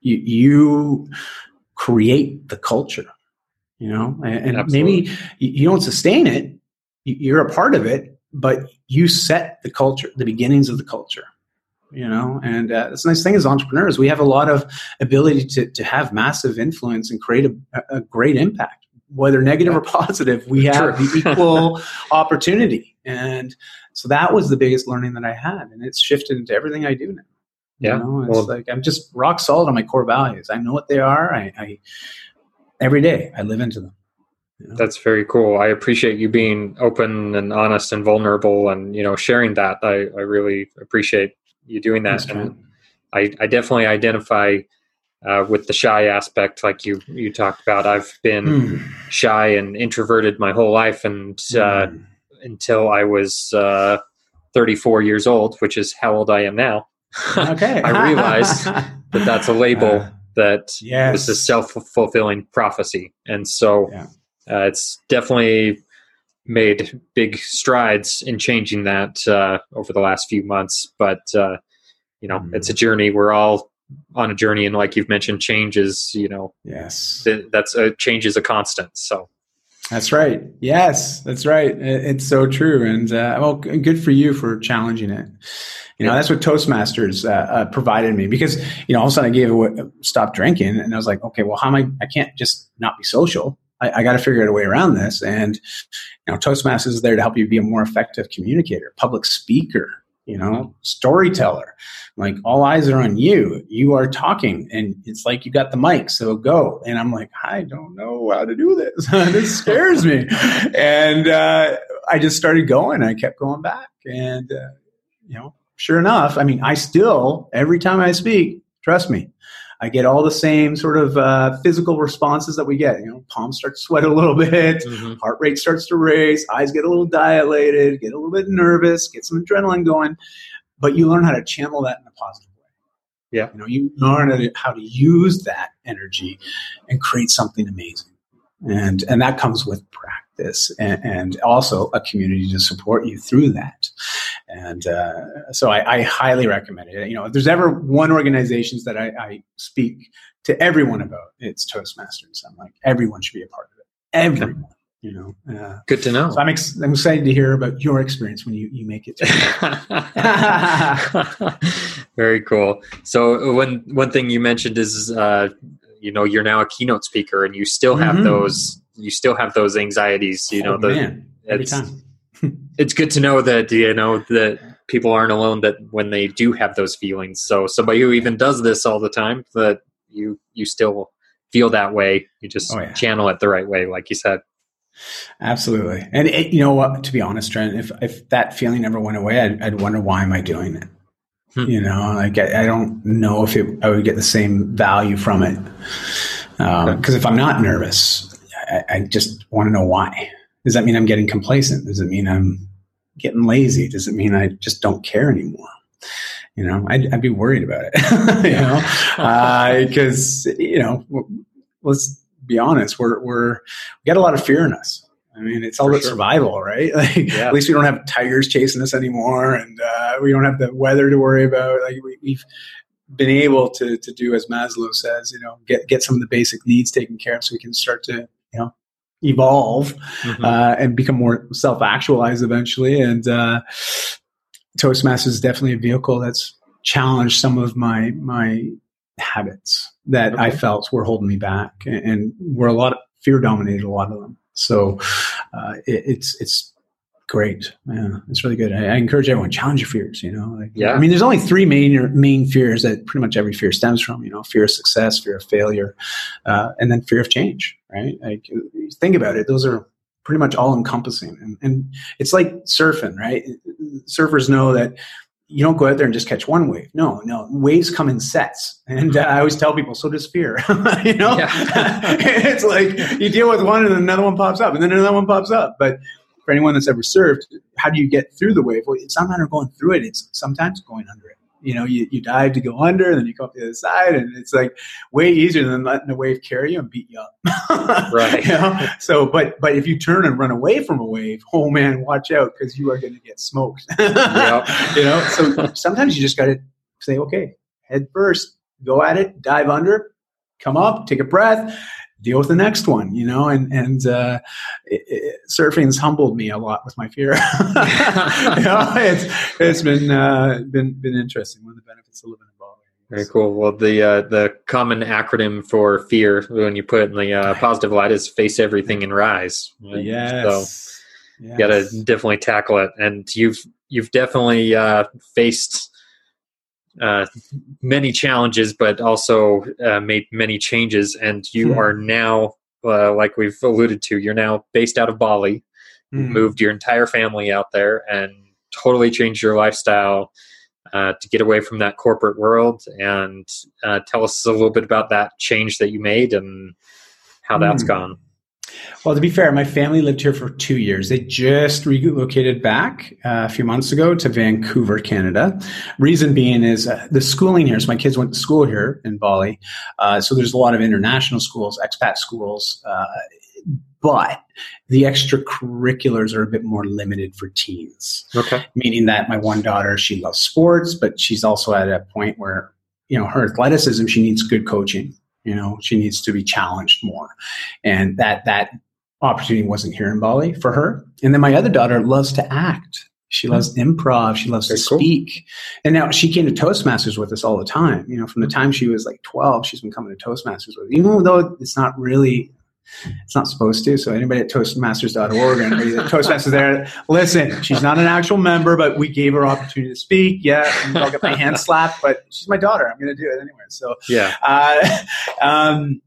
You, you create the culture. you know, and, and maybe you don't sustain it. You're a part of it, but you set the culture, the beginnings of the culture you know? And uh, that's the nice thing as entrepreneurs we have a lot of ability to, to have massive influence and create a, a great impact. Whether negative or positive we have the equal opportunity. And so that was the biggest learning that i had and it's shifted into everything i do now. Yeah. you know, it's well, like i'm just rock solid on my core values. I know what they are. I, I every day i live into them. That's very cool. I appreciate you being open and honest and vulnerable and you know sharing that. I, I really appreciate you doing that. and I, I definitely identify uh, with the shy aspect, like you you talked about. I've been mm. shy and introverted my whole life, and uh, mm. until I was uh, 34 years old, which is how old I am now. Okay, I realized that that's a label uh, that yes. is a self fulfilling prophecy, and so yeah. Uh, it's definitely made big strides in changing that uh, over the last few months. But uh, you know, mm. it's a journey. We're all on a journey, and like you've mentioned, change is you know, yes, th- that's a change is a constant. So. That's right. Yes, that's right. It's so true. And uh, well, good for you for challenging it. You know, that's what Toastmasters uh, uh, provided me because, you know, all of a sudden I gave it, stopped drinking and I was like, okay, well, how am I, I can't just not be social. I, I got to figure out a way around this. And, you know, Toastmasters is there to help you be a more effective communicator, public speaker, you know, storyteller. Like all eyes are on you. You are talking and it's like you got the mic, so go. And I'm like, I don't know how to do this. this scares me. And uh, I just started going. I kept going back. And, uh, you know, sure enough, I mean, I still, every time I speak, trust me, I get all the same sort of uh, physical responses that we get. You know, palms start to sweat a little bit, mm-hmm. heart rate starts to race, eyes get a little dilated, get a little bit nervous, get some adrenaline going. But you learn how to channel that in a positive way. Yeah, you know, you learn how to use that energy and create something amazing, and and that comes with practice and, and also a community to support you through that. And uh, so I, I, highly recommend it. You know, if there's ever one organization that I, I, speak to everyone about, it's Toastmasters. I'm like, everyone should be a part of it. Everyone. Okay. You know, uh, good to know. So I'm, ex- I'm excited to hear about your experience when you, you make it. Very cool. So one one thing you mentioned is, uh, you know, you're now a keynote speaker, and you still have mm-hmm. those you still have those anxieties. You know, oh, the, man, every time. it's good to know that you know that people aren't alone that when they do have those feelings. So somebody who even does this all the time that you you still feel that way. You just oh, yeah. channel it the right way like you said. Absolutely. And it, you know what to be honest Trent, if if that feeling never went away i'd, I'd wonder why am i doing it? Hmm. you know like I, I, don't know if it, i would get the same value from it. Because um, if i'm not nervous I, I just want to know why does that mean I'm getting complacent? Does it mean I'm getting lazy? Does it mean I just don't care anymore? You know, I'd, I'd be worried about it. you know, because uh, you know, let's be honest, we're we're we got a lot of fear in us. I mean, it's all For about sure. survival, right? Like, yeah. at least we don't have tigers chasing us anymore, and uh, we don't have the weather to worry about. Like, we, we've been able to to do as Maslow says, you know, get get some of the basic needs taken care of, so we can start to you know evolve mm-hmm. uh, and become more self-actualized eventually. And uh, Toastmasters is definitely a vehicle that's challenged some of my my habits that okay. I felt were holding me back, and, and were a lot of fear dominated a lot of them. So uh, it, it's it's great. Yeah, it's really good. I, I, encourage everyone challenge your fears. You know, like, yeah. I mean, there's only three main main fears that pretty much every fear stems from. You know, fear of success, fear of failure, uh, and then fear of change. Right? Like, think about it; those are pretty much all encompassing. And, and it's like surfing, right? Surfers know that you don't go out there and just catch one wave. No, no, waves come in sets. And uh, I always tell people, so does fear. you know, it's like you deal with one and then another one pops up and then another one pops up. But for anyone that's ever surfed, how do you get through the wave? Well, it's not a matter of going through it. It's sometimes going under it. You know, you, you dive to go under, and then you come up the other side, and it's like way easier than letting the wave carry you and beat you up. right. You know? So, but but if you turn and run away from a wave, oh man, watch out because you are going to get smoked. yep. You know, so sometimes you just got to say, okay, head first, go at it, dive under, come up, take a breath, deal with the next one, you know, and, and, uh, it, it, surfing's humbled me a lot with my fear. you know, it's, it's been, uh, been, been interesting. One of the benefits of living in Bali. Very cool. Well, the uh, the common acronym for fear, when you put it in the uh, positive light, is face everything and rise. Right? Yes. So yes. you got to definitely tackle it, and you've you've definitely uh, faced uh, many challenges, but also uh, made many changes. And you hmm. are now, uh, like we've alluded to, you're now based out of Bali. Hmm. moved your entire family out there and totally changed your lifestyle uh, to get away from that corporate world. And uh, tell us a little bit about that change that you made and how that's gone. Well, to be fair, my family lived here for two years. They just relocated back uh, a few months ago to Vancouver, Canada. Reason being is uh, the schooling here. So my kids went to school here in Bali. Uh, so there's a lot of international schools, expat schools. Uh, but the extracurriculars are a bit more limited for teens. Okay. Meaning that my one daughter, she loves sports, but she's also at a point where, you know, her athleticism, she needs good coaching you know, she needs to be challenged more. And that that opportunity wasn't here in Bali for her. And then my other daughter loves to act. She loves hmm. improv. She loves Very to speak. Cool. And now she came to Toastmasters with us all the time. You know, from the time she was like 12, she's been coming to Toastmasters with us, even though it's not really it's not supposed to. So anybody at Toastmasters.org and Toastmasters there, listen, she's not an actual member, but we gave her opportunity to speak. Yeah, I'll get my hand slapped, but she's my daughter. I'm going to do it anyway. So yeah, uh, um,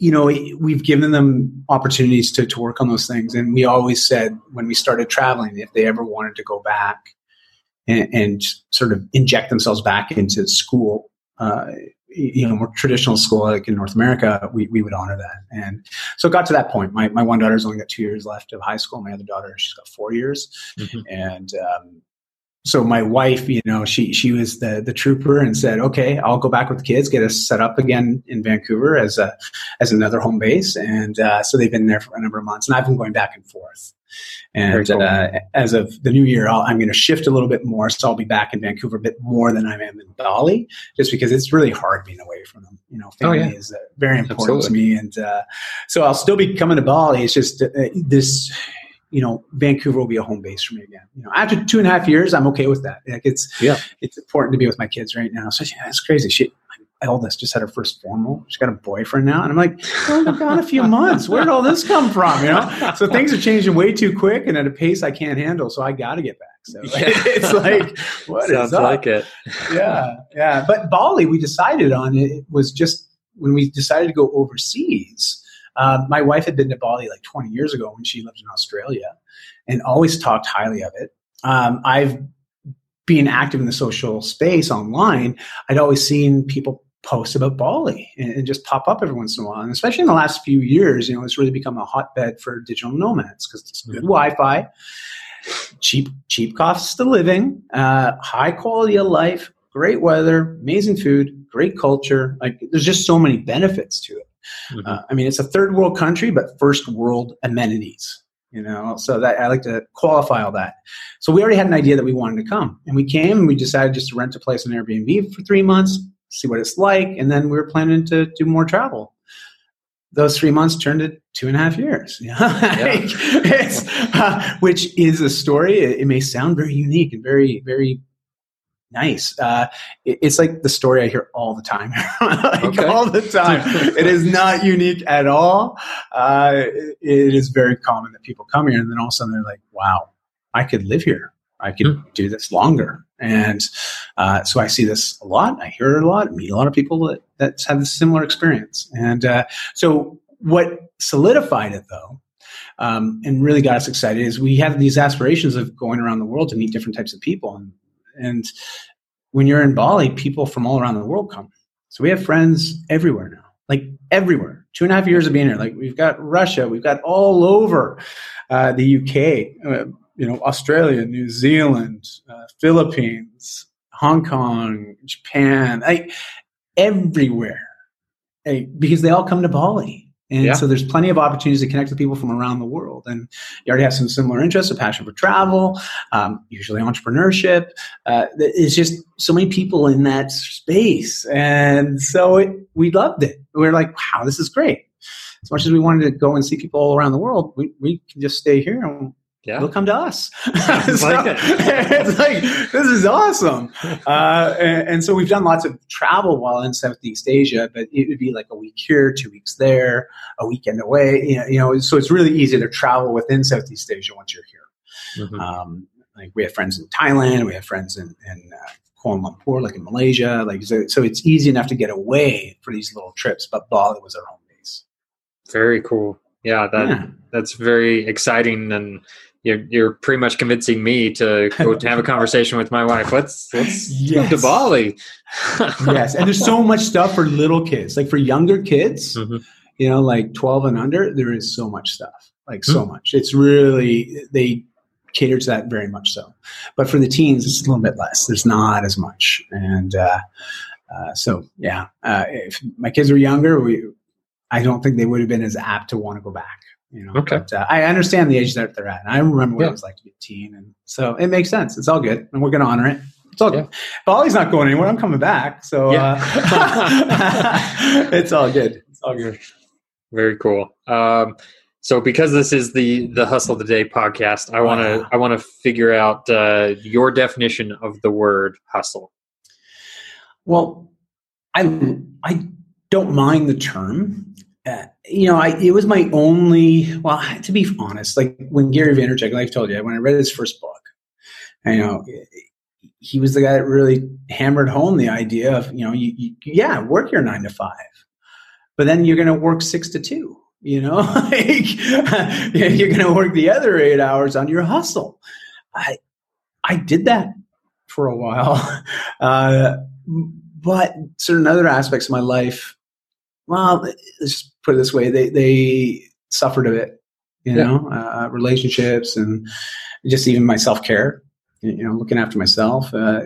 you know, we've given them opportunities to, to work on those things. And we always said when we started traveling, if they ever wanted to go back and, and sort of inject themselves back into school, uh, you know, more traditional school like in North America, we, we would honor that. And so it got to that point. My, my one daughter's only got two years left of high school. My other daughter, she's got four years. Mm-hmm. And um, so my wife, you know, she she was the the trooper and said, "Okay, I'll go back with the kids, get us set up again in Vancouver as a as another home base." And uh, so they've been there for a number of months, and I've been going back and forth. And cool. uh, as of the new year, i am going to shift a little bit more. So I'll be back in Vancouver a bit more than I am in Bali, just because it's really hard being away from them. You know, family oh, yeah. is uh, very important Absolutely. to me. And uh, so I'll still be coming to Bali. It's just uh, this, you know, Vancouver will be a home base for me again. You know, after two and a half years, I'm okay with that. Like it's, yeah, it's important to be with my kids right now. So yeah, it's crazy. She, eldest just had her first formal. She's got a boyfriend now. And I'm like, oh, I've got a few months. Where did all this come from? You know? So things are changing way too quick and at a pace I can't handle. So I got to get back. So yeah. it's like, what Sounds like it. yeah. Yeah. But Bali, we decided on it was just when we decided to go overseas. Uh, my wife had been to Bali like 20 years ago when she lived in Australia and always talked highly of it. Um, I've been active in the social space online, I'd always seen people post about Bali and, and, just pop up every once in a while. And especially in the last few years, you know, it's really become a hotbed for digital nomads because it's good mm-hmm. Wi-Fi, cheap cheap costs of living, uh, high quality of life, great weather, amazing food, great culture. Like there's just so many benefits to it. Mm-hmm. Uh, I mean, it's a third world country, but first world amenities. You know, so that I like to qualify all that. So we already had an idea that we wanted to come, and we came. and We decided just to rent a place on Airbnb for three months, see what it's like, and then we were planning to do more travel. Those three months turned to two and a half years, yeah. uh, which is a story. It, it, may sound very unique and very, very nice. Uh, it, it's like the story I hear all the time, like okay. all the time. it is not unique at all. Uh, it, it is very common that people come here and then all of a sudden they're like, "Wow, I could live here." I could mm. do this longer. And uh, so I see this a lot. I hear it a lot. I meet a lot of people that, that have this similar experience. And uh, so what solidified it though, um, and really got us excited is we have these aspirations of going around the world to meet different types of people. And, and when you're in Bali, people from all around the world come. So we have friends everywhere now, like everywhere. Two and a half years of being here. Like we've got Russia, we've got all over uh, the UK. Uh, you know, Australia, New Zealand, uh, Philippines, Hong Kong, Japan, I, everywhere, because they all come to Bali. And Yeah. so there's plenty of opportunities to connect with people from around the world. And you already have some similar interests, a passion for travel, um, usually entrepreneurship. Uh, it's just so many people in that space. And so it, we loved it. We are like, wow, this is great. As much as we wanted to go and see people all around the world, we, we can just stay here and Yeah. they'll come to us. It's So, like it. it's like, this is awesome. Uh, and, and so we've done lots of travel while in Southeast Asia, but it would be like a week here, two weeks there, a weekend away. You know, you know so it's really easy to travel within Southeast Asia once you're here. Mhm. Um, like we have friends in Thailand, we have friends in, in uh, Kuala Lumpur, like in Malaysia. Like so, so it's easy enough to get away for these little trips. But Bali was our home base. Very cool. Yeah, that Yeah. that's very exciting, and you're you're pretty much convincing me to go to have a conversation with my wife. Let's let's move to Yes. Bali. yes, and there's so much stuff for little kids. Like for younger kids, Mhm. you know, like 12 and under, there is so much stuff. Like so Hmm. much. It's really they cater to that very much so. But for the teens, it's a little bit less. There's not as much. And uh, uh, so, yeah, uh, if my kids were younger, we I don't think they would have been as apt to want to go back. You know, Okay. but uh, I understand the age that they're at. And I remember what Yeah. it was like to be a teen, and so it makes sense. It's all good, and we're going to honor it. It's all Yeah. good. Bali's not going anywhere. I'm coming back, so uh, it's all good. It's all good. Very cool. Um, so because this is the the hustle today podcast, I want to Wow. I want to figure out uh, your definition of the word hustle. Well, I I don't mind the term. Uh, you know, I it was my only. Well, to be honest, like when Gary Vaynerchuk, like I told you, when I read his first book, you know, he was the guy that really hammered home the idea of you know, you, you yeah, work your nine to five, but then you're going to work six to two. You know, like, you're going to work the other eight hours on your hustle. I I did that for a while. Uh, but certain other aspects of my life, well, let's just put it this way, they, they suffered a bit, you Yeah. know, uh, relationships and just even my self care, you know, looking after myself uh,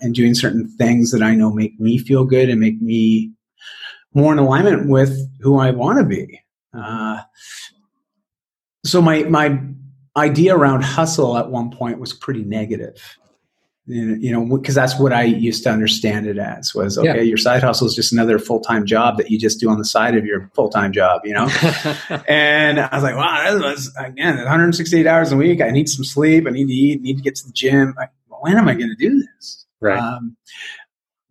and doing certain things that I know make me feel good and make me more in alignment with who I want to be. Uh, so my, my idea around hustle at one point was pretty negative you know because that's what i used to understand it as was okay Yeah. your side hustle is just another full-time job that you just do on the side of your full-time job you know and i was like wow that was again 168 hours a week i need some sleep i need to eat I need to get to the gym like, when am i going to do this right. um,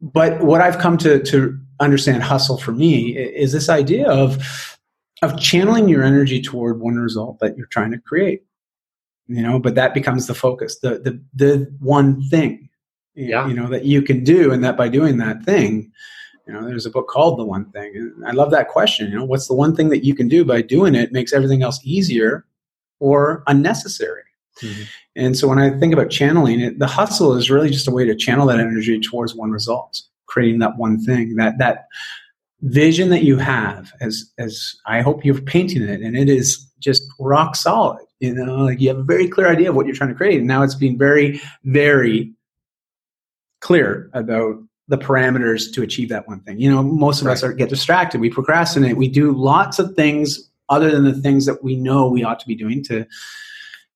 but what I've come to to understand hustle for me is this idea of of channeling your energy toward one result that you're trying to create. You know, but that becomes the focus, the the the one thing. Yeah. You know that you can do, and that by doing that thing, you know, there's a book called The One Thing, and I love that question. You know, what's the one thing that you can do by doing it makes everything else easier or unnecessary? Mhm. And so when I think about channeling it, the hustle is really just a way to channel that energy towards one result, creating that one thing, that that vision that you have as as I hope you're painting it and it is just rock solid. You know, like you have a very clear idea of what you're trying to create. And now it's being very, very clear about the parameters to achieve that one thing. You know, most of us are get distracted. We procrastinate. We do lots of things other than the things that we know we ought to be doing to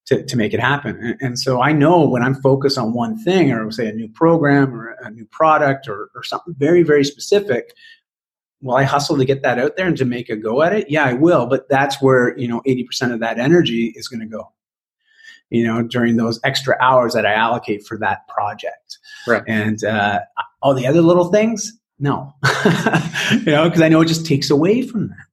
to, to make it happen. And, and so I know when I'm focused on one thing, or say a new program or a new product or, or something very, very specific, will I hustle to get that out there and to make a go at it? Yeah, I will. But that's where, you know, 80% of that energy is going to go, you know, during those extra hours that I allocate for that project. Right. And uh, all the other little things, no, you know, because I know it just takes away from that.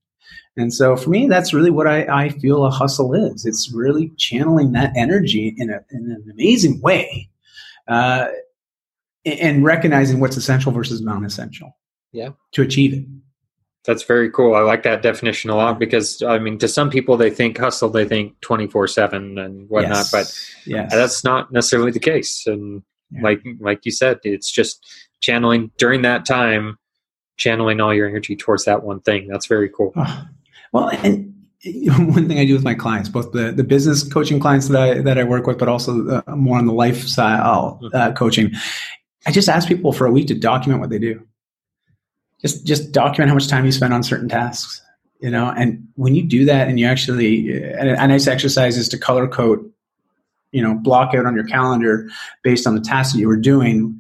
And so for me, that's really what I, I feel a hustle is. It's really channeling that energy in, a, in an amazing way uh, and recognizing what's essential versus non essential. Yeah. To achieve it. That's very cool. I like that definition a lot because I mean, to some people, they think hustle, they think twenty four seven and whatnot, Yes. but yes. that's not necessarily the case. And Yeah. like like you said, it's just channeling during that time, channeling all your energy towards that one thing. That's very cool. Oh, well, and one thing I do with my clients, both the, the business coaching clients that I that I work with, but also uh, more on the lifestyle uh, coaching, I just ask people for a week to document what they do. Just just document how much time you spend on certain tasks. you know? And when you do that and you actually a, a nice exercise is to color code you know block out on your calendar based on the task that you were doing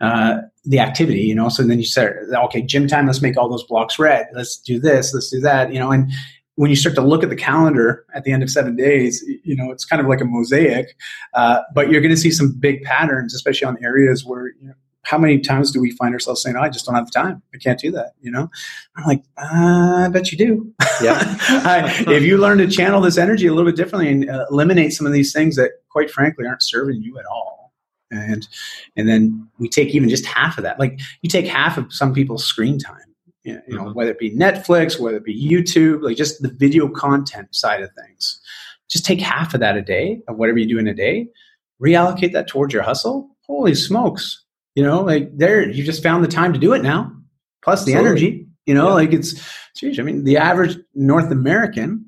uh, the activity you know? So then you say okay gym time let's make all those blocks red. Let's do this let's do that you know? And when you start to look at the calendar at the end of seven days, you know, it's kind of like a mosaic, uh, but you're going to see some big patterns, especially on areas where, you know, how many times do we find ourselves saying, oh, I just don't have the time. I can't do that. You know, I'm like, uh, I bet you do. Yeah. if you learn to channel this energy a little bit differently and uh, eliminate some of these things that quite frankly aren't serving you at all. And, and then we take even just half of that. Like you take half of some people's screen time you know, mm-hmm. whether it be Netflix, whether it be YouTube, like just the video content side of things. Just take half of that a day of whatever you do in a day, reallocate that towards your hustle. Holy smokes. You know, like there, you just found the time to do it now, plus the Absolutely. energy. You know, yeah. like it's, huge. I mean, the average North American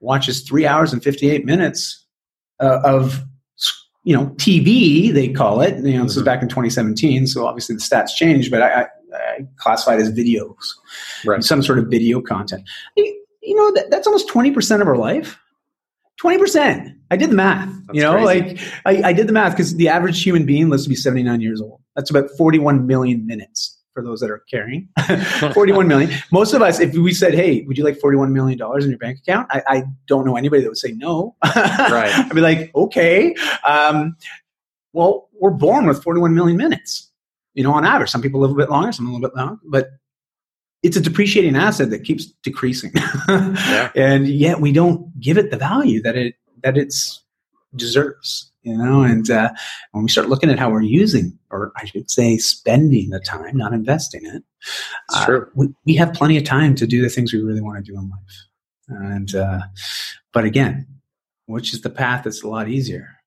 watches three hours and 58 minutes uh, of you know TV they call it. You know, mm-hmm. this is back in 2017, so obviously the stats changed. But I, uh, classified as videos, right. some sort of video content. You, you know, that, that's almost 20% of our life. 20%. I did the math. That's you know, crazy. like I, I, did the math because the average human being lives to be 79 years old. That's about 41 million minutes for those that are carrying. 41 million. Most of us, if we said, hey, would you like $41 million in your bank account? I, I don't know anybody that would say no. right. I'd be like, okay. Um, well, we're born with 41 million minutes you know, on average. Some people live a bit longer, some a little bit longer, but it's a depreciating asset that keeps decreasing. yeah. And yet we don't give it the value that it that it's deserves. You know, and uh, when we start looking at how we're using, or I should say, spending the time, not investing it, uh, we, we have plenty of time to do the things we really want to do in life. And uh, but again, which is the path that's a lot easier?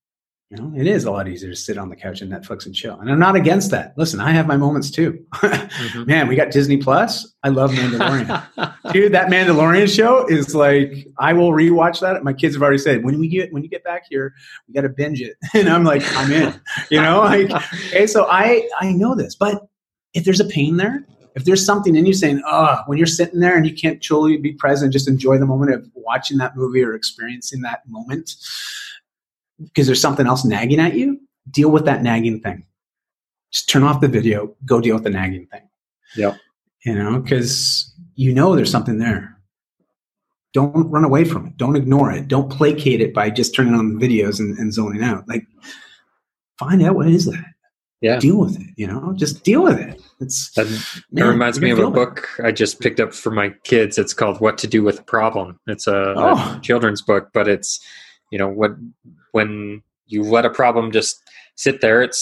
You know, it is a lot easier to sit on the couch and Netflix and chill. And I'm not against that. Listen, I have my moments too. mm-hmm. Man, we got Disney Plus. I love Mandalorian. Dude, that Mandalorian show is like I will rewatch that. My kids have already said, when we get when you get back here, we gotta binge it. And I'm like, I'm in. You know, like okay, so I I know this, but if there's a pain there, if there's something in you saying, oh, when you're sitting there and you can't truly be present, just enjoy the moment of watching that movie or experiencing that moment, because there's something else nagging at you, deal with that nagging thing. Just turn off the video, go deal with the nagging thing. Yeah. You know, because you know there's something there. Don't run away from it. Don't ignore it. Don't placate it by just turning on the videos and, and zoning out. Like, find out what is that. Yeah. Deal with it. You know, just deal with it. It's that, man, that reminds me of a book I just picked up for my kids. It's called What to Do with a Problem. It's a, oh. a children's book, but it's you know what when you let a problem just sit there, it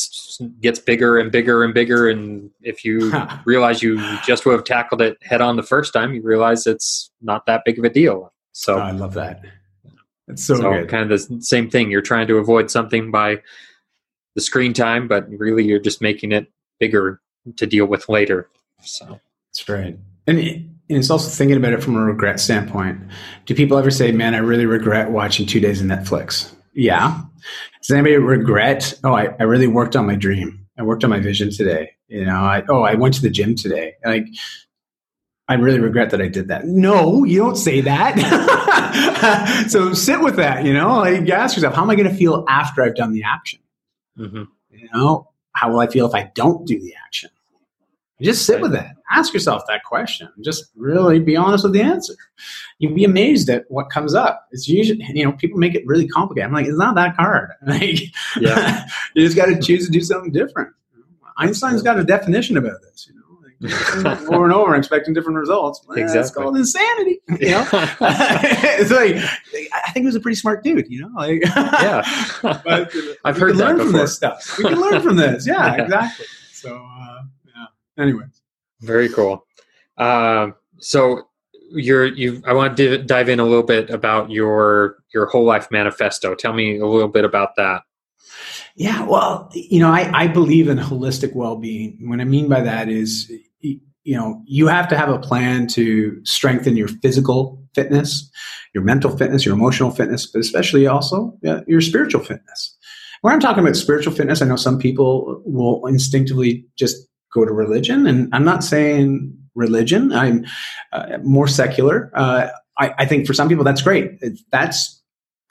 gets bigger and bigger and bigger. And if you realize you just would have tackled it head on the first time, you realize it's not that big of a deal. So oh, I love that. It's so, so kind of the same thing. You're trying to avoid something by the screen time, but really you're just making it bigger to deal with later. So that's right. And, and it's also thinking about it from a regret standpoint. Do people ever say, "Man, I really regret watching two days of Netflix"? Yeah. Does anybody regret? Oh, I, I really worked on my dream. I worked on my vision today. You know, I oh, I went to the gym today. Like, I really regret that I did that. No, you don't say that. so sit with that. You know, like ask yourself, how am I going to feel after I've done the action? Mm-hmm. You know, how will I feel if I don't do the action? Just sit with that. Ask yourself that question. Just really be honest with the answer. You'd be amazed at what comes up. It's usually, you know, people make it really complicated. I'm like, it's not that hard. Like, yeah. you just got to choose to do something different. Einstein's got a definition about this, you know. Like, over and over, expecting different results. Well, exactly. It's called insanity. You know, it's like I think he was a pretty smart dude. You know, like yeah. but I've heard learn before. from this stuff. We can learn from this. Yeah, yeah. exactly. So, uh, anyways. Very cool. Um, so you're you i want to dive in a little bit about your your whole life manifesto. Tell me a little bit about that. Yeah well you know i i believe in holistic well-being. What i mean by that is you know you have to have a plan to strengthen your physical fitness your mental fitness your emotional fitness but especially also uh, your spiritual fitness. When i'm talking about spiritual fitness i know some people will instinctively just go to religion. And I'm not saying religion. I'm uh, more secular. Uh, I, I, think for some people that's great. That's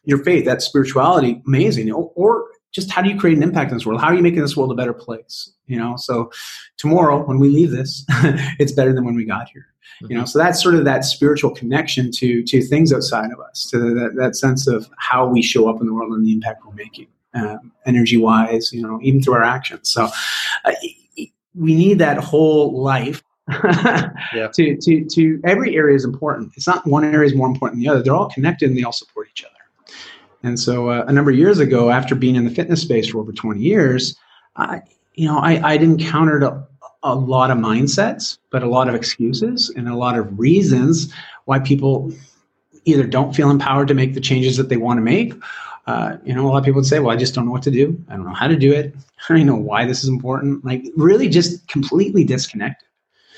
your faith, that's spirituality, amazing. Or, or, just how do you create an impact in this world? How are you making this world a better place? You know, so tomorrow when we leave this, it's better than when we got here. Mm-hmm. You know, so that's sort of that spiritual connection to to things outside of us, to that, that sense of how we show up in the world and the impact we're making, um, energy wise. You know, even through our actions. So. Uh, we need that whole life yeah. to, to, to every area is important. It's not one area is more important than the other. They're all connected and they all support each other. And so uh, a number of years ago, after being in the fitness space for over 20 years, I, you know, I, I'd encountered a, a lot of mindsets, but a lot of excuses and a lot of reasons why people either don't feel empowered to make the changes that they want to make uh, you know, a lot of people would say, well, I just don't know what to do. I don't know how to do it. I don't even know why this is important. Like, really just completely disconnected.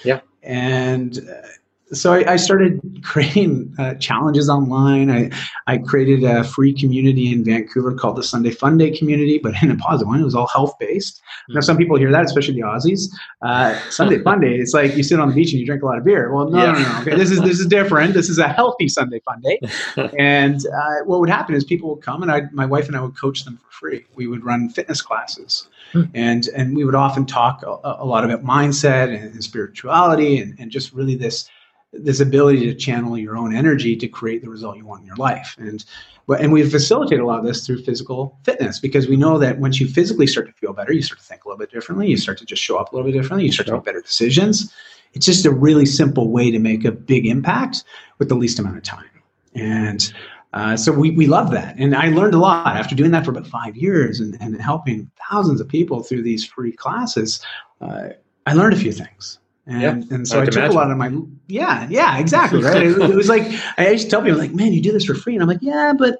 Yeah. And uh, so I, I, started creating uh, challenges online. I, I created a free community in Vancouver called the Sunday Fun Day community, but in a positive one. It was all health based. Mm-hmm. Now, some people hear that, especially the Aussies. Uh, Sunday Fun Day, it's like you sit on the beach and you drink a lot of beer. Well, no, yeah. no, no, no. Okay, this is this is different. This is a healthy Sunday Fun Day. and uh, what would happen is people would come, and I, my wife and I would coach them for free. We would run fitness classes. Hmm. And and we would often talk a, a lot about mindset and, and spirituality and, and just really this this ability to channel your own energy to create the result you want in your life. And and we facilitate a lot of this through physical fitness because we know that once you physically start to feel better, you start to think a little bit differently, you start to just show up a little bit differently, you start to make better decisions. It's just a really simple way to make a big impact with the least amount of time. And uh, so we, we love that. And I learned a lot after doing that for about five years and, and helping thousands of people through these free classes. Uh, I learned a few things. And, yep, and so I, I took imagine. a lot of my, yeah, yeah, exactly. Right. it, it, was like, I used to tell people like, man, you do this for free. And I'm like, yeah, but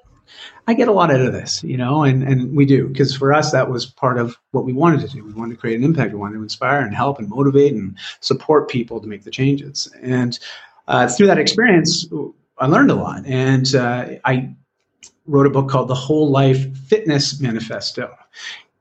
I get a lot out of this, you know, and, and we do. Cause for us, that was part of what we wanted to do. We wanted to create an impact. We wanted to inspire and help and motivate and support people to make the changes. And uh, through that experience, I learned a lot. And uh, I wrote a book called The Whole Life Fitness Manifesto.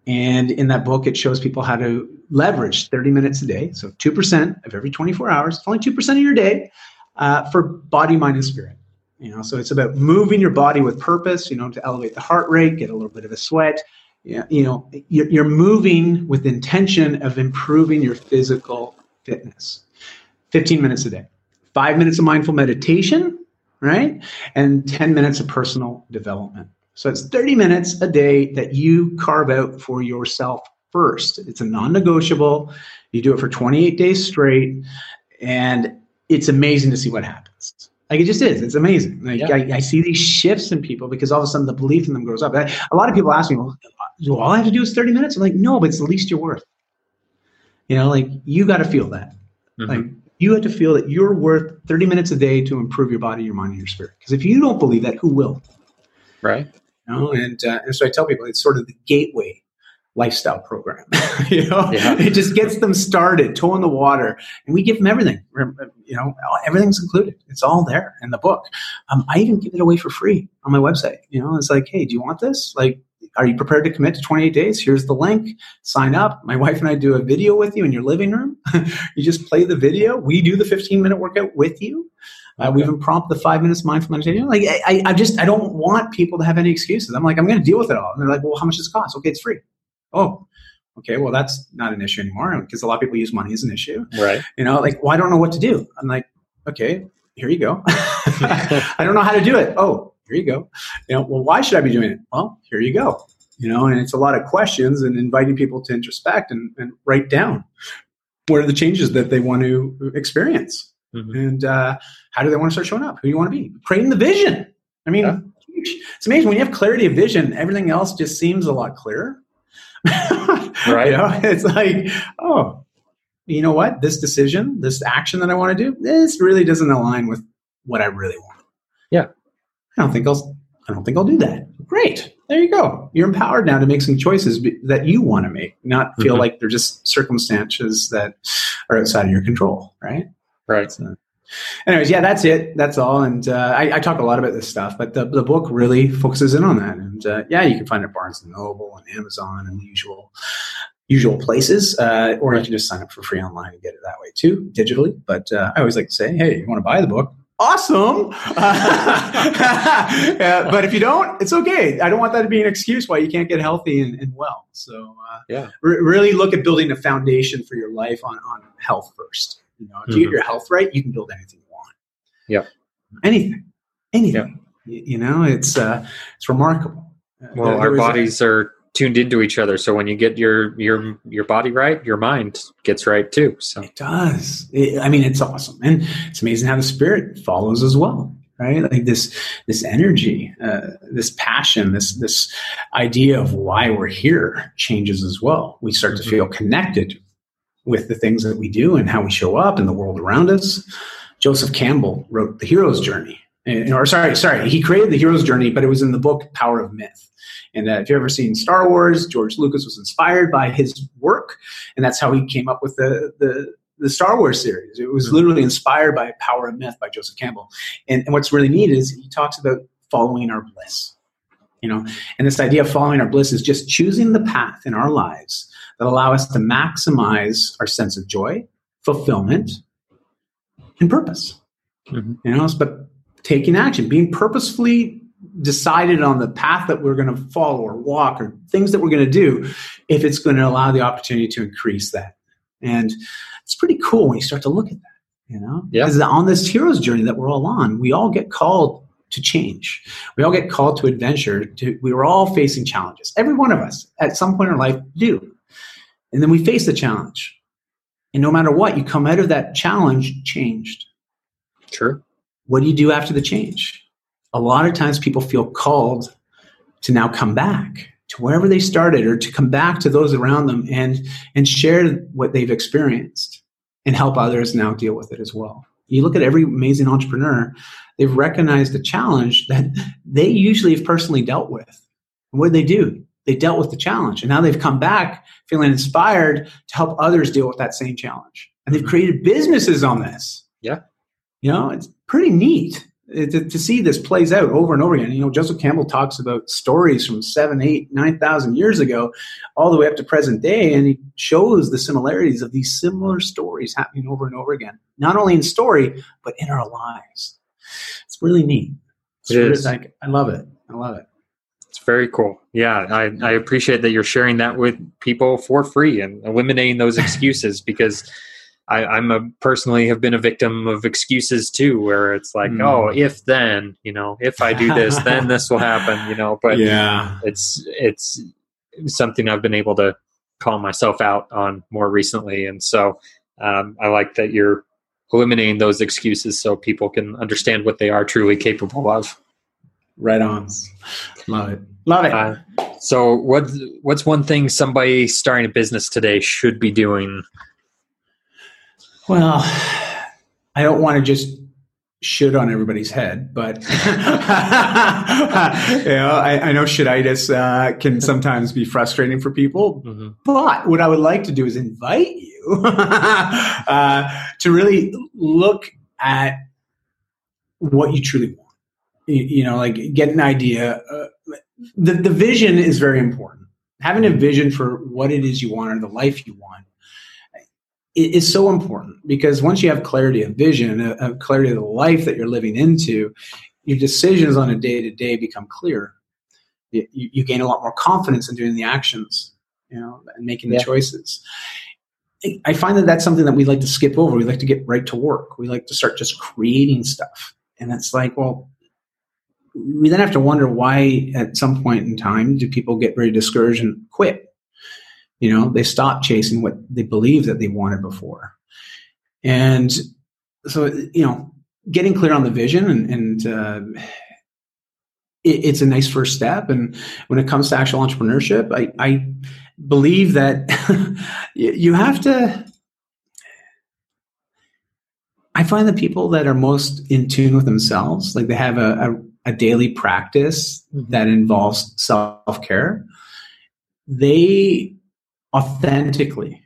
And in that book, it shows people how to leverage 30 minutes a day. So 2% of every 24 hours, it's only 2% of your day uh, for body, mind, and spirit. You know, so it's about moving your body with purpose, you know, to elevate the heart rate, get a little bit of a sweat. You know, you're moving with intention of improving your physical fitness. 15 minutes a day. Five minutes of mindful meditation, right? And 10 minutes of personal development. So it's 30 minutes a day that you carve out for yourself first. It's a non negotiable. You do it for 28 days straight, and it's amazing to see what happens. Like it just is. It's amazing. Like yeah. I, I, see these shifts in people because all of a sudden the belief in them grows up. I, a lot of people ask me, well, do all I have to do is 30 minutes? I'm like, no, but it's the least you're worth. You know, like you got to feel that. Mm-hmm. Like you have to feel that you're worth 30 minutes a day to improve your body, your mind, and your spirit. Because if you don't believe that, who will? Right. You know? and, uh, and so I tell people it's sort of the gateway lifestyle program. you know, yeah. it just gets them started, toe in the water, and we give them everything. You know, everything's included. It's all there in the book. Um, I even give it away for free on my website. You know, it's like, hey, do you want this? Like, are you prepared to commit to 28 days? Here's the link. Sign up. My wife and I do a video with you in your living room. you just play the video. We do the 15 minute workout with you. Uh, okay. we even prompt the five minutes mindful meditation. Like I, I just I don't want people to have any excuses. I'm like I'm going to deal with it all. And they're like, well, how much does it cost? Okay, it's free. Oh, okay. Well, that's not an issue anymore because a lot of people use money as an issue. Right. You know, like well, I don't know what to do. I'm like, okay, here you go. I don't know how to do it. Oh, here you go. You know, well, why should I be doing it? Well, here you go. You know, and it's a lot of questions and inviting people to introspect and, and write down what are the changes that they want to experience. Mm-hmm. And uh, how do they want to start showing up? Who do you want to be? Creating the vision. I mean, yeah. it's amazing when you have clarity of vision, everything else just seems a lot clearer. right. You know, it's like, oh, you know what? This decision, this action that I want to do, this really doesn't align with what I really want. Yeah. I don't think I'll I don't think I'll do that. Great. There you go. You're empowered now to make some choices that you want to make, not feel mm-hmm. like they're just circumstances that are outside of your control, right? Right. So, anyways, yeah, that's it. That's all. And uh, I, I, talk a lot about this stuff, but the, the book really focuses in on that. And uh, yeah, you can find it at Barnes and Noble and Amazon and the usual usual places, uh, or you can just sign up for free online and get it that way too, digitally. But uh, I always like to say, hey, you want to buy the book? Awesome. yeah, but if you don't, it's okay. I don't want that to be an excuse why you can't get healthy and, and well. So, uh, Yeah. re- really look at building a foundation for your life on, on health first. You know, if you Mhm. get your health right, you can build anything you want. Yeah. Anything, anything. Y- You know, it's uh, it's remarkable. Uh, Well, there- our there was a- bodies are tuned into each other, so when you get your your your body right, your mind gets right too. So It does. It- I mean, it's awesome, and it's amazing how the spirit follows as well, right? Like this, this energy, uh, this passion, this this idea of why we're here changes as well. We start to Mhm. feel connected with the things that we do and how we show up in the world around us. Joseph Campbell wrote The Hero's Journey, and, or sorry, sorry, he created The Hero's Journey, but it was in the book Power of Myth. And uh, if you've ever seen Star Wars, George Lucas was inspired by his work, and that's how he came up with the the, the Star Wars series. It was literally inspired by Power of Myth by Joseph Campbell. And, and what's really neat is he talks about following our bliss. You know, and this idea of following our bliss is just choosing the path in our lives that allow us to maximize our sense of joy, fulfillment, and purpose. Mhm. You know, but taking action, being purposefully decided on the path that we're going to follow or walk or things that we're going to do if it's going to allow the opportunity to increase that. And it's pretty cool when you start to look at that, you know? Yeah. On this hero's journey that we're all on, we all get called to change. We all get called to adventure. To, we were all facing challenges. Every one of us at some point in our life do. And then we face the challenge. And no matter what, you come out of that challenge changed. Sure. What do you do after the change? A lot of times people feel called to now come back to wherever they started or to come back to those around them and and share what they've experienced and help others now deal with it as well. You look at every amazing entrepreneur, they've recognized a challenge that they usually have personally dealt with. And what did they do? They dealt with the challenge and now they've come back feeling inspired to help others deal with that same challenge. And they've created businesses on this. Yeah. You know, it's pretty neat uh, to, to see this plays out over and over again. You know, Joseph Campbell talks about stories from seven, eight, nine thousand years ago, all the way up to present day, and he shows the similarities of these similar stories happening over and over again. Not only in story, but in our lives. It's really neat. It's It really- is. Like, I love it. I love it. Very cool. Yeah, I, I appreciate that you're sharing that with people for free and eliminating those excuses because I, I'm a personally have been a victim of excuses too, where it's like, Mm. oh, if then, you know, if I do this, then this will happen, you know. But yeah. it's it's something I've been able to call myself out on more recently, and so um, I like that you're eliminating those excuses so people can understand what they are truly capable of. Right on. Love it. Love it. Uh, so, what what's one thing somebody starting a business today should be doing? Well, I don't want to just shit on everybody's head, but you know, I, I know shititis uh, can sometimes be frustrating for people. But what I would like to do is invite you uh, to really look at what you truly want. You, know, like get an idea. Uh, the the vision is very important. Having a vision for what it is you want or the life you want is so important because once you have clarity of vision, a, a clarity of the life that you're living into, your decisions on a day to day become clear. You, you, gain a lot more confidence in doing the actions, you know, and making the Yeah. choices. I- I find that that's something that we like to skip over. We like to get right to work. We like to start just creating stuff, and it's like, well, we then have to wonder why, at some point in time, do people get very discouraged and quit? You know, they stop chasing what they believe that they wanted before. And so, you know, getting clear on the vision and, and uh, it, it's a nice first step. And when it comes to actual entrepreneurship, I, I believe that you have to. I find the people that are most in tune with themselves, like they have a, a, a daily practice that involves self care, they authentically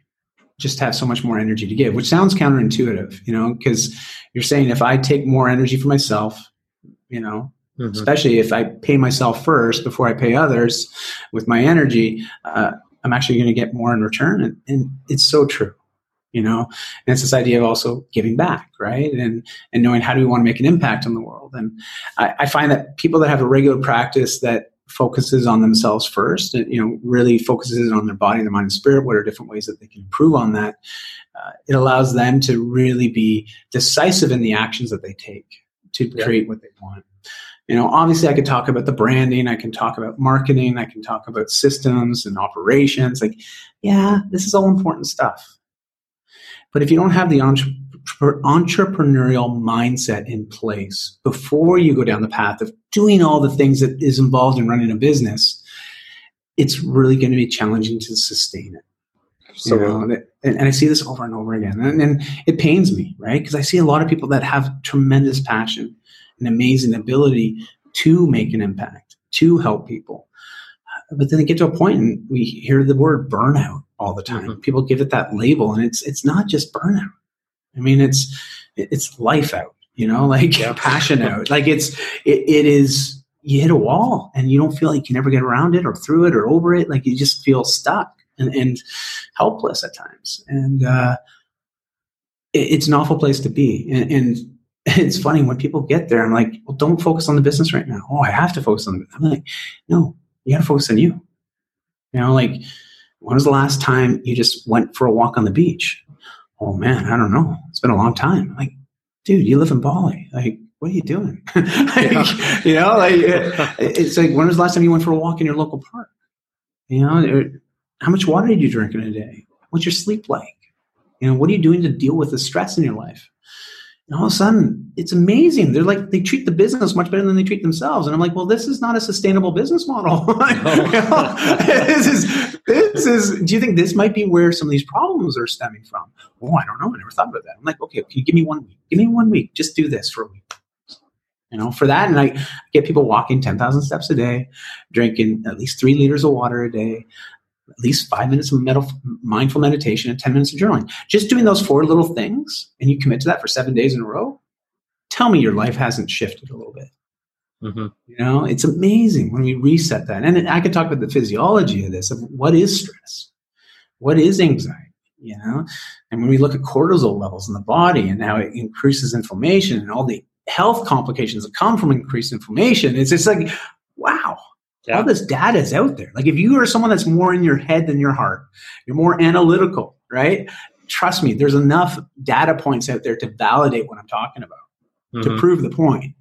just have so much more energy to give, which sounds counterintuitive, you know, because you're saying if I take more energy for myself, you know, Mhm. especially if I pay myself first before I pay others with my energy, uh, I'm actually going to get more in return. And, and it's so true, you know, and it's this idea of also giving back, right? And, and knowing how do we want to make an impact on the world. And I, I find that people that have a regular practice that focuses on themselves first and you know really focuses on their body their mind and spirit what are different ways that they can improve on that uh, it allows them to really be decisive in the actions that they take to yeah. create what they want you know obviously i could talk about the branding i can talk about marketing i can talk about systems and operations like yeah this is all important stuff but if you don't have the entre- entrepreneurial mindset in place before you go down the path of doing all the things that is involved in running a business it's really going to be challenging to sustain it so, you know, and, and, I see this over and over again, and, and it pains me, right? Because I see a lot of people that have tremendous passion, and amazing ability to make an impact, to help people. But then they get to a point and we hear the word burnout all the time. Mm-hmm. People give it that label and it's it's not just burnout. I mean it's it's life out, you know, like yeah. passion out. Like it's it, it is you hit a wall and you don't feel like you can ever get around it or through it or over it. Like you just feel stuck and, and helpless at times. And uh, it, it's an awful place to be. And, and it's funny when people get there. I'm like, well, don't focus on the business right now. Oh, I have to focus on the. I'm like, no, you got to focus on you. You know, like when was the last time you just went for a walk on the beach? Oh man, I don't know. It's been a long time. Like, dude, you live in Bali. Like, what are you doing? like. You know, like uh, it's like when was the last time you went for a walk in your local park? You know, how much water did you drink in a day? What's your sleep like? You know, what are you doing to deal with the stress in your life? And all of a sudden, it's amazing. They're like, they treat the business much better than they treat themselves. And I'm like, well, this is not a sustainable business model. this is, this is, do you think this might be where some of these problems are stemming from? Oh, I don't know. I never thought about that. I'm like, okay, can you give me one week? Give me one week. Just do this for a week. You know, for that, and I get people walking 10,000 steps a day, drinking at least three liters of water a day, at least five minutes of mindful meditation and 10 minutes of journaling. Just doing those four little things and you commit to that for seven days in a row, tell me your life hasn't shifted a little bit. Mm-hmm. You know, it's amazing when we reset that. And I could talk about the physiology of this, of what is stress? What is anxiety? You know, and when we look at cortisol levels in the body and how it increases inflammation and all the health complications that come from increased inflammation, it's just like, wow, yeah. All this data is out there. Like if you are someone that's more in your head than your heart, you're more analytical, right? Trust me, there's enough data points out there to validate what I'm talking about, mm-hmm. to prove the point.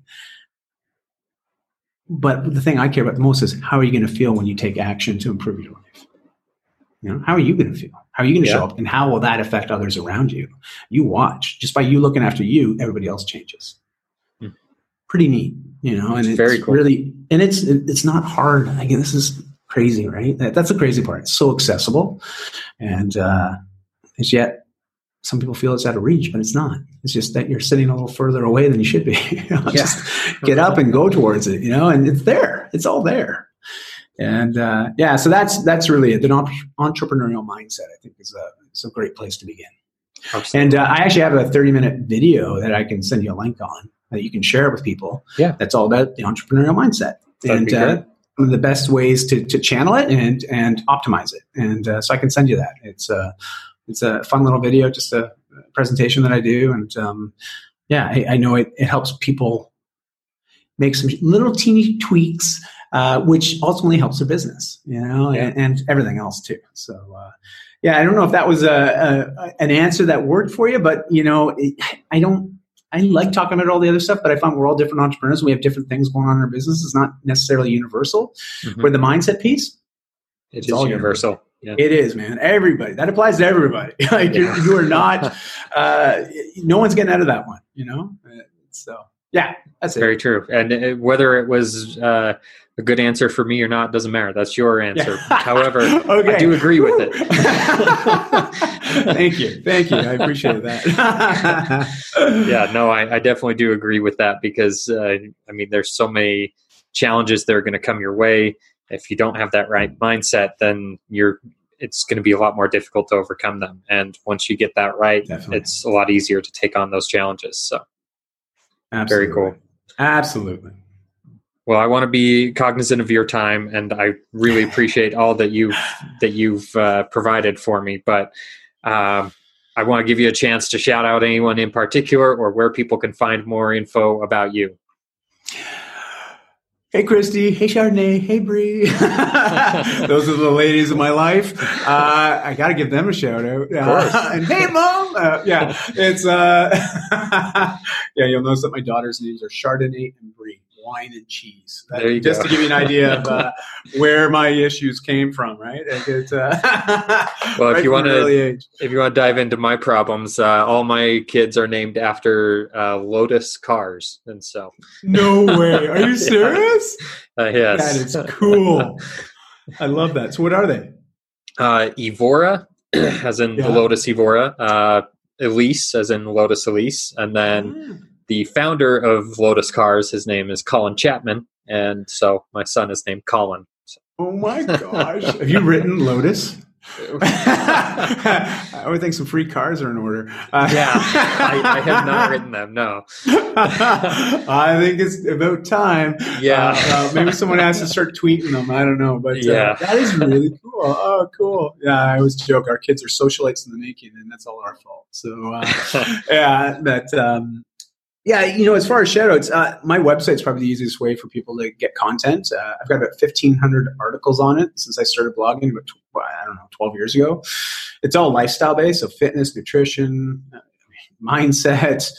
But the thing I care about the most is how are you going to feel when you take action to improve your life? You know, how are you going to feel? How are you going to yeah. show up? And how will that affect others around you? You watch. Just by you looking after you, everybody else changes. Mm. Pretty neat you know, and it's, very cool. really, and it's it's not hard. I mean, this is crazy, right? That, that's the crazy part. It's so accessible, and uh, it's yet some people feel it's out of reach, but it's not. It's just that you're sitting a little further away than you should be. you know, yeah. Just get up and go towards it, you know, and it's there. It's all there. And uh, yeah, so that's that's really it. The entrepreneurial mindset, I think, is a is a great place to begin. Absolutely. And uh, I actually have a 30 minute video that I can send you a link on that you can share with people. Yeah. That's all about the entrepreneurial mindset. That'd and uh, one of the best ways to, to channel it and, and optimize it. And uh, so I can send you that. It's a, uh, it's a fun little video, just a presentation that I do. And um, yeah, I, I, know it, it helps people make some little teeny tweaks, uh, which ultimately helps their business, you know, yeah. and, and, everything else too. So, uh, yeah, I don't know if that was a, a, an answer that worked for you, but you know, it, I don't I like talking about all the other stuff, but I find we're all different entrepreneurs. And we have different things going on in our business. It's not necessarily universal. Mm-hmm. Where the mindset piece, it's all universal. Yeah. It is, man. Everybody. That applies to everybody. like yeah. you are not. Uh, no one's getting out of that one. You know. So yeah, that's very true. And uh, whether it was uh, a good answer for me or not doesn't matter. That's your answer. Yeah. However, okay. I do agree with it. Thank you. Thank you. I appreciate that. yeah, no, I, I, definitely do agree with that because, uh, I mean, there's so many challenges that are going to come your way. If you don't have that right mindset, then you're it's going to be a lot more difficult to overcome them. And once you get that right, definitely. it's a lot easier to take on those challenges. So, Absolutely. very cool. Absolutely. Well, I want to be cognizant of your time, and I really appreciate all that you've that you've uh, provided for me. But um, I want to give you a chance to shout out anyone in particular, or where people can find more info about you. Hey, Christy. Hey, Chardonnay. Hey, Brie. Those are the ladies of my life. Uh, I got to give them a shout out. Uh, and hey, mom. Uh, yeah, it's uh, yeah. You'll notice that my daughter's names are Chardonnay and Brie wine and cheese. There you just go. to give you an idea of uh, where my issues came from, right? Like it's, uh, Well, if you wanna- If you want to dive into my problems, uh, all my kids are named after uh, Lotus cars, and so No way. Are you Yeah. serious? uh, yes, That is cool. I love that. So, what are they? uh, Evora, as in Yeah. the Lotus Evora, uh, Elise, as in Lotus Elise, and then the founder of Lotus Cars, his name is Colin Chapman, and so my son is named Colin. So, Oh my gosh. Have you written Lotus? I would think some free cars are in order. Uh, yeah, I, I have not written them. No. I think it's about time. Yeah. Uh, uh, maybe someone has to start tweeting them. I don't know, but uh, Yeah. that is really cool. Oh, cool. Yeah, I always joke our kids are socialites in the making, and that's all our fault. So, uh, yeah, that. Um, yeah, you know, as far as shoutouts, uh, my website's probably the easiest way for people to get content. Uh, I've got about 1,500 articles on it since I started blogging about, I don't know, 12 years ago. It's all lifestyle based, so fitness, nutrition, uh, mindset.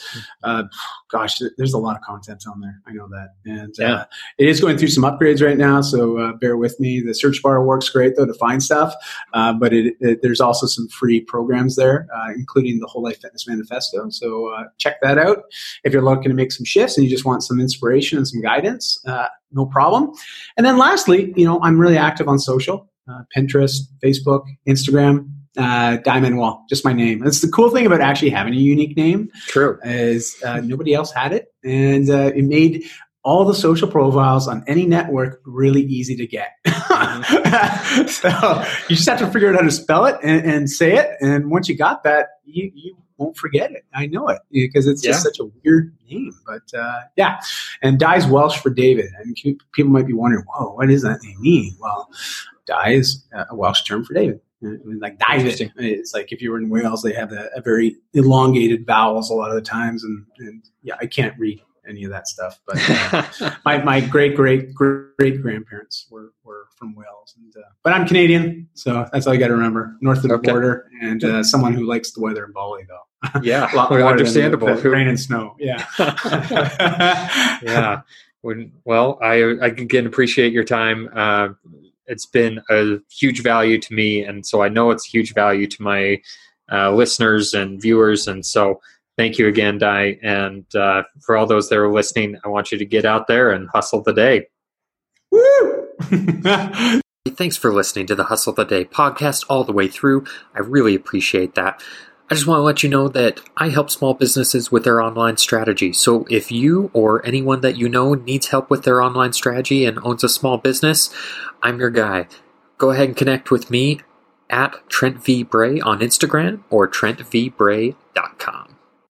Uh, gosh, there's a lot of content on there. I know that. And Yeah. uh, it is going through some upgrades right now, so uh, bear with me. The search bar works great, though, to find stuff, uh, but it, it, there's also some free programs there, uh, including the Whole Life Fitness Manifesto. So uh, check that out. If you're looking to make some shifts and you just want some inspiration and some guidance, uh, no problem. And then lastly, you know, I'm really active on social uh, Pinterest, Facebook, Instagram. Uh, Dai Manuel, just my name. That's the cool thing about actually having a unique name True. is uh, nobody else had it, and uh, it made all the social profiles on any network really easy to get. so you just have to figure out how to spell it and, and say it, and once you got that, you you won't forget it. I know it because it's just such a weird name, but uh, yeah. And Dai's Welsh for David, and pe- people might be wondering, "Whoa, what does that name mean?" Well, Die is a Welsh term for David. Uh, Like David, Interesting. it's like if you were in Wales, they have a, a very elongated vowels a lot of the times, and, and yeah, I can't read any of that stuff. But uh, my, my great great great grandparents were, were from Wales, and, uh, but I'm Canadian, so that's all you got to remember. North of the Okay. border, and uh, someone who likes the weather in Bali, though. yeah, A lot more understandable. the- the rain and snow. Yeah. yeah. When- Well, I I again appreciate your time. It's been a huge value to me, and so I know it's a huge value to my uh, listeners and viewers. And so, thank you again, Dai. And uh, for all those that are listening, I want you to get out there and hustle the day. Woo! Thanks for listening to the Hustle the Day podcast all the way through. I really appreciate that. I just want to let you know that I help small businesses with their online strategy. So if you or anyone that you know needs help with their online strategy and owns a small business, I'm your guy. Go ahead and connect with me at Trent V. Bray on Instagram or TrentVBray.com.